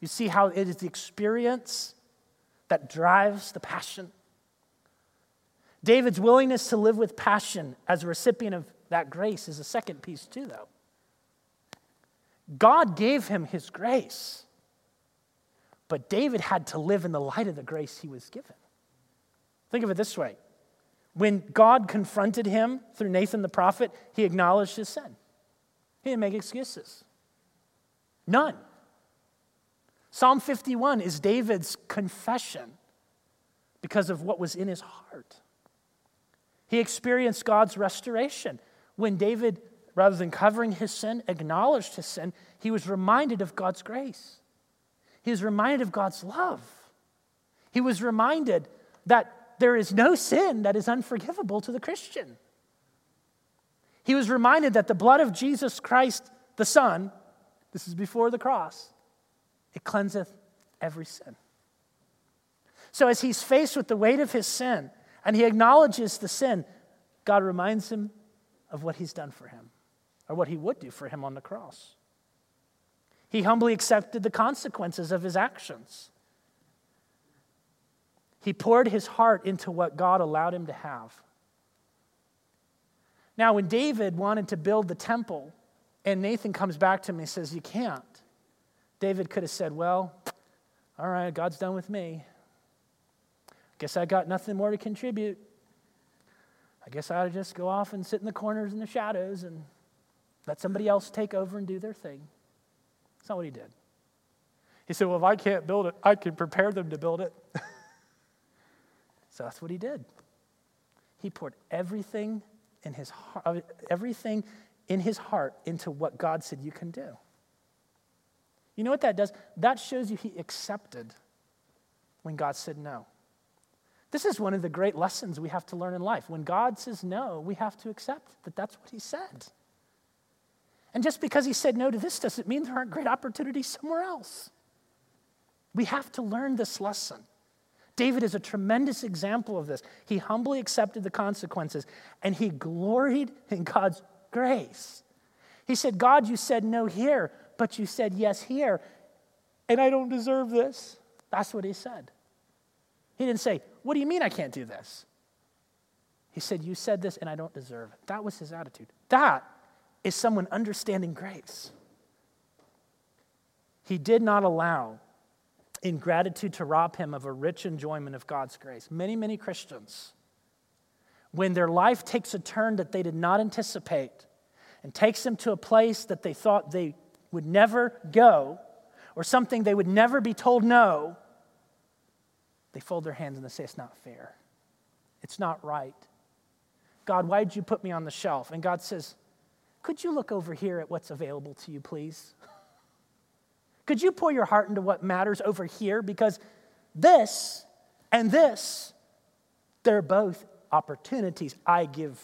[SPEAKER 1] You see how it is the experience that drives the passion. David's willingness to live with passion as a recipient of that grace is a second piece, too, though. God gave him his grace, but David had to live in the light of the grace he was given. Think of it this way when God confronted him through Nathan the prophet, he acknowledged his sin. He didn't make excuses. None. Psalm 51 is David's confession because of what was in his heart. He experienced God's restoration. When David, rather than covering his sin, acknowledged his sin, he was reminded of God's grace. He was reminded of God's love. He was reminded that there is no sin that is unforgivable to the Christian. He was reminded that the blood of Jesus Christ, the Son, this is before the cross, it cleanseth every sin. So, as he's faced with the weight of his sin and he acknowledges the sin, God reminds him of what he's done for him or what he would do for him on the cross. He humbly accepted the consequences of his actions. He poured his heart into what God allowed him to have. Now, when David wanted to build the temple, and Nathan comes back to him and says, You can't, David could have said, Well, all right, God's done with me. Guess I got nothing more to contribute. I guess I ought to just go off and sit in the corners in the shadows and let somebody else take over and do their thing. That's not what he did. He said, Well, if I can't build it, I can prepare them to build it. So that's what he did. He poured everything in his heart, uh, everything in his heart into what God said you can do. You know what that does? That shows you he accepted when God said no. This is one of the great lessons we have to learn in life. When God says no, we have to accept that that's what he said. And just because he said no to this doesn't mean there aren't great opportunities somewhere else. We have to learn this lesson. David is a tremendous example of this. He humbly accepted the consequences and he gloried in God's grace. He said, God, you said no here, but you said yes here, and I don't deserve this. That's what he said. He didn't say, What do you mean I can't do this? He said, You said this and I don't deserve it. That was his attitude. That is someone understanding grace. He did not allow in gratitude to rob him of a rich enjoyment of God's grace. Many, many Christians, when their life takes a turn that they did not anticipate and takes them to a place that they thought they would never go or something they would never be told no, they fold their hands and they say, It's not fair. It's not right. God, why did you put me on the shelf? And God says, Could you look over here at what's available to you, please? Could you pour your heart into what matters over here? Because this and this, they're both opportunities I give,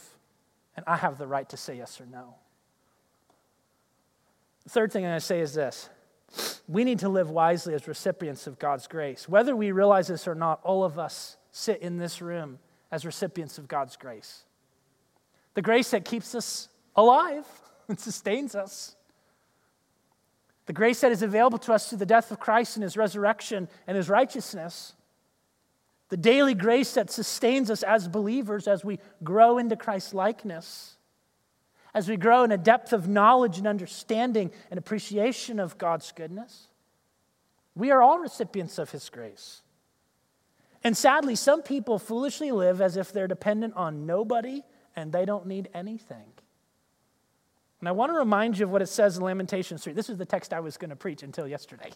[SPEAKER 1] and I have the right to say yes or no. The third thing I'm going to say is this we need to live wisely as recipients of God's grace. Whether we realize this or not, all of us sit in this room as recipients of God's grace. The grace that keeps us alive and sustains us. The grace that is available to us through the death of Christ and his resurrection and his righteousness. The daily grace that sustains us as believers as we grow into Christ's likeness. As we grow in a depth of knowledge and understanding and appreciation of God's goodness. We are all recipients of his grace. And sadly, some people foolishly live as if they're dependent on nobody and they don't need anything. And I want to remind you of what it says in Lamentations 3. This is the text I was going to preach until yesterday.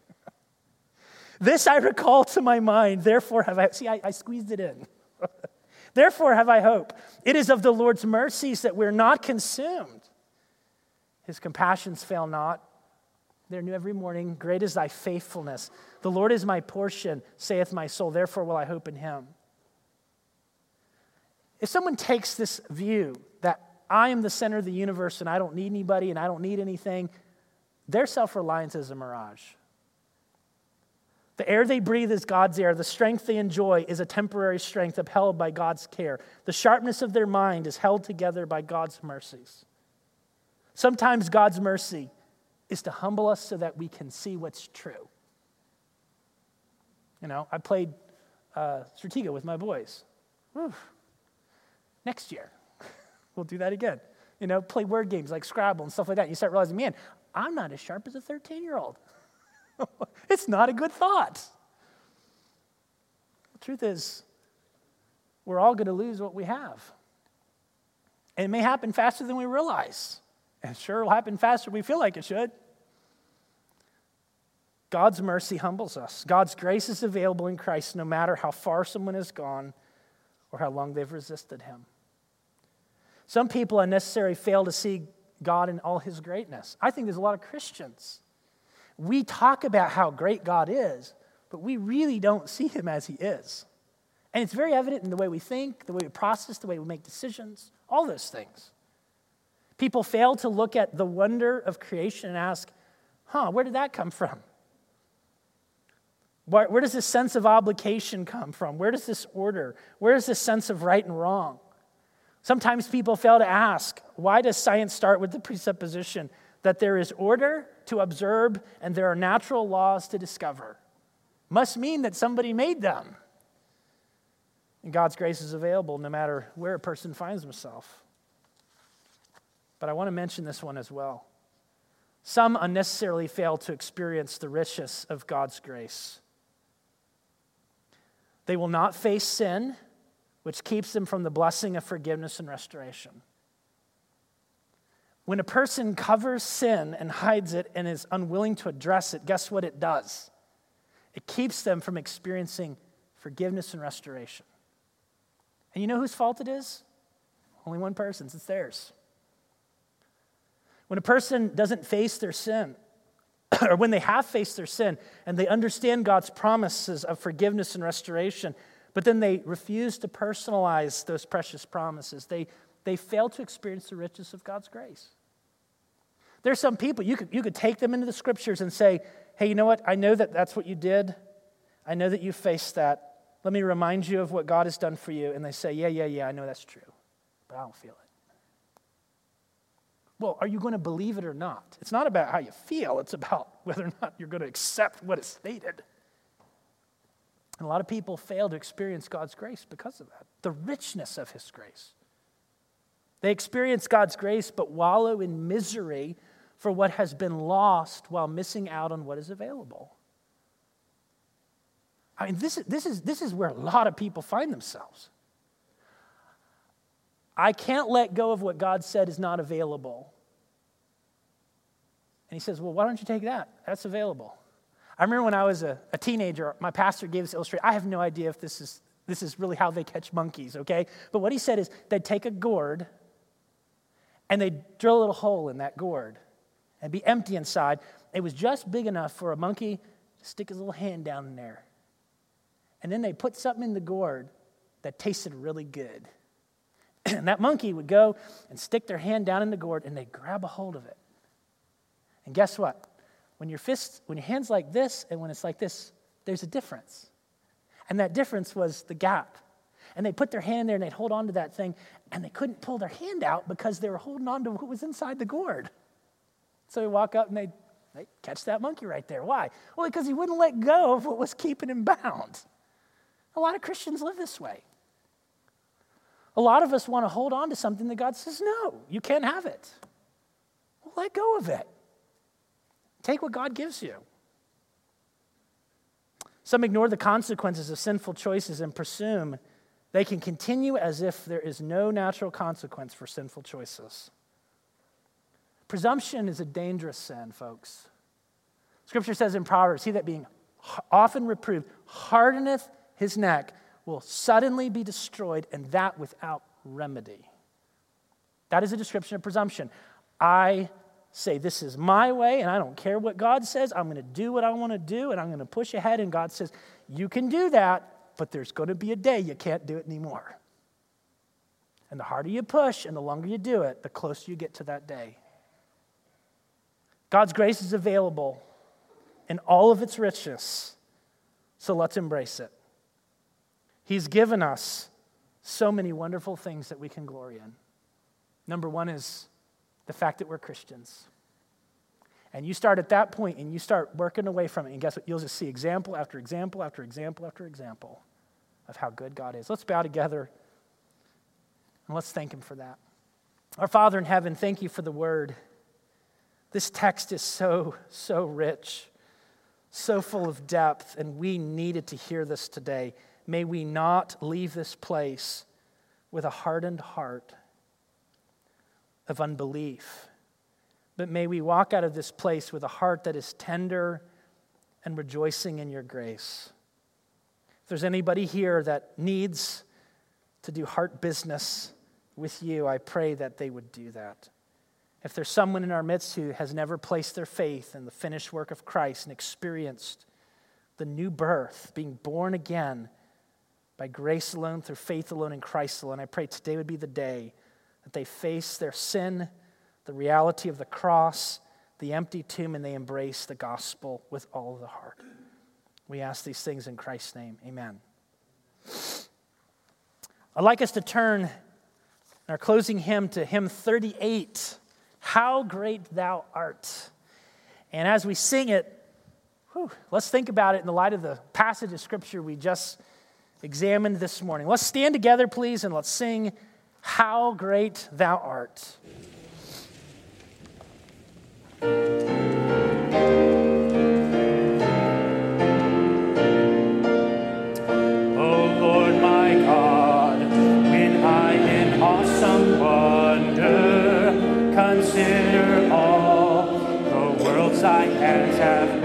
[SPEAKER 1] this I recall to my mind, therefore have I. See, I, I squeezed it in. therefore have I hope. It is of the Lord's mercies that we're not consumed. His compassions fail not. They're new every morning. Great is thy faithfulness. The Lord is my portion, saith my soul. Therefore will I hope in him. If someone takes this view I am the center of the universe and I don't need anybody and I don't need anything, their self reliance is a mirage. The air they breathe is God's air. The strength they enjoy is a temporary strength upheld by God's care. The sharpness of their mind is held together by God's mercies. Sometimes God's mercy is to humble us so that we can see what's true. You know, I played uh, Stratego with my boys. Whew. Next year, we'll do that again. You know, play word games like Scrabble and stuff like that. You start realizing, man, I'm not as sharp as a 13 year old. it's not a good thought. The truth is, we're all going to lose what we have. And it may happen faster than we realize. And sure, it'll happen faster than we feel like it should. God's mercy humbles us. God's grace is available in Christ no matter how far someone has gone or how long they've resisted Him. Some people unnecessarily fail to see God in all His greatness. I think there's a lot of Christians. We talk about how great God is, but we really don't see Him as He is. And it's very evident in the way we think, the way we process, the way we make decisions, all those things. People fail to look at the wonder of creation and ask, huh, where did that come from? Where, where does this sense of obligation come from? Where does this order? Where is this sense of right and wrong? Sometimes people fail to ask why does science start with the presupposition that there is order to observe and there are natural laws to discover? Must mean that somebody made them. And God's grace is available no matter where a person finds himself. But I want to mention this one as well. Some unnecessarily fail to experience the riches of God's grace. They will not face sin, which keeps them from the blessing of forgiveness and restoration. When a person covers sin and hides it and is unwilling to address it, guess what it does? It keeps them from experiencing forgiveness and restoration. And you know whose fault it is? Only one person's, it's theirs. When a person doesn't face their sin, or when they have faced their sin and they understand God's promises of forgiveness and restoration, but then they refuse to personalize those precious promises, they, they fail to experience the riches of God's grace. There's some people, you could, you could take them into the scriptures and say, hey, you know what? I know that that's what you did. I know that you faced that. Let me remind you of what God has done for you. And they say, yeah, yeah, yeah, I know that's true, but I don't feel it. Well, are you going to believe it or not? It's not about how you feel, it's about whether or not you're going to accept what is stated. And a lot of people fail to experience God's grace because of that, the richness of His grace. They experience God's grace but wallow in misery for what has been lost while missing out on what is available. I mean, this is, this is, this is where a lot of people find themselves. I can't let go of what God said is not available. And he says, Well, why don't you take that? That's available. I remember when I was a, a teenager, my pastor gave this illustration. I have no idea if this is, this is really how they catch monkeys, okay? But what he said is they'd take a gourd and they'd drill a little hole in that gourd and be empty inside. It was just big enough for a monkey to stick his little hand down in there. And then they put something in the gourd that tasted really good. and that monkey would go and stick their hand down in the gourd and they'd grab a hold of it. And guess what? When your fist, when your hand's like this and when it's like this, there's a difference. And that difference was the gap. And they put their hand there and they'd hold on to that thing and they couldn't pull their hand out because they were holding on to what was inside the gourd. So they walk up and they they catch that monkey right there. Why? Well, because he wouldn't let go of what was keeping him bound. A lot of Christians live this way. A lot of us want to hold on to something that God says, no, you can't have it. Well, let go of it. Take what God gives you. Some ignore the consequences of sinful choices and presume they can continue as if there is no natural consequence for sinful choices. Presumption is a dangerous sin, folks. Scripture says in Proverbs, He that being often reproved hardeneth his neck will suddenly be destroyed, and that without remedy. That is a description of presumption. I say, This is my way, and I don't care what God says. I'm going to do what I want to do, and I'm going to push ahead. And God says, You can do that, but there's going to be a day you can't do it anymore. And the harder you push and the longer you do it, the closer you get to that day. God's grace is available in all of its richness, so let's embrace it. He's given us so many wonderful things that we can glory in. Number one is the fact that we're Christians. And you start at that point and you start working away from it. And guess what? You'll just see example after example after example after example of how good God is. Let's bow together and let's thank Him for that. Our Father in heaven, thank you for the word. This text is so, so rich, so full of depth, and we needed to hear this today. May we not leave this place with a hardened heart of unbelief, but may we walk out of this place with a heart that is tender and rejoicing in your grace. If there's anybody here that needs to do heart business with you, I pray that they would do that. If there's someone in our midst who has never placed their faith in the finished work of Christ and experienced the new birth, being born again, by grace alone, through faith alone, in Christ alone. I pray today would be the day that they face their sin, the reality of the cross, the empty tomb, and they embrace the gospel with all the heart. We ask these things in Christ's name. Amen. I'd like us to turn in our closing hymn to hymn 38 How Great Thou Art. And as we sing it, whew, let's think about it in the light of the passage of scripture we just examined this morning. Let's stand together, please, and let's sing, How Great Thou Art.
[SPEAKER 4] O Lord my God, when I'm awesome wonder, consider all the worlds thy hands have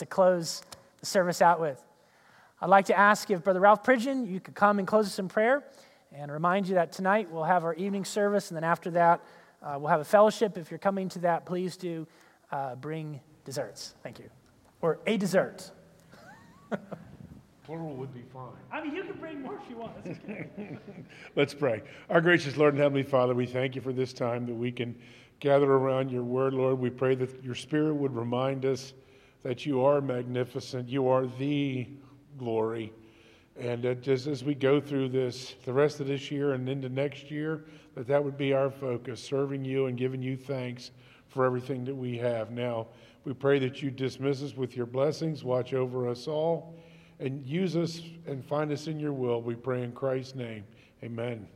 [SPEAKER 4] to
[SPEAKER 1] close the service out with. I'd like to ask if Brother Ralph Pridgeon, you could come and close us in prayer and remind you that tonight we'll have our evening service, and then after that, uh, we'll have a fellowship. If you're coming to that, please do uh, bring desserts. Thank you. Or a dessert.
[SPEAKER 5] Plural would be fine.
[SPEAKER 1] I mean, you can bring more if you want.
[SPEAKER 5] Let's pray. Our gracious Lord and Heavenly Father, we thank you for this time that we can gather around your word, Lord. We pray that your spirit would remind us that you are magnificent, you are the glory. And just as we go through this, the rest of this year and into next year, that that would be our focus, serving you and giving you thanks for everything that we have. Now, we pray that you dismiss us with your blessings, watch over us all, and use us and find us in your will. We pray in Christ's name. Amen.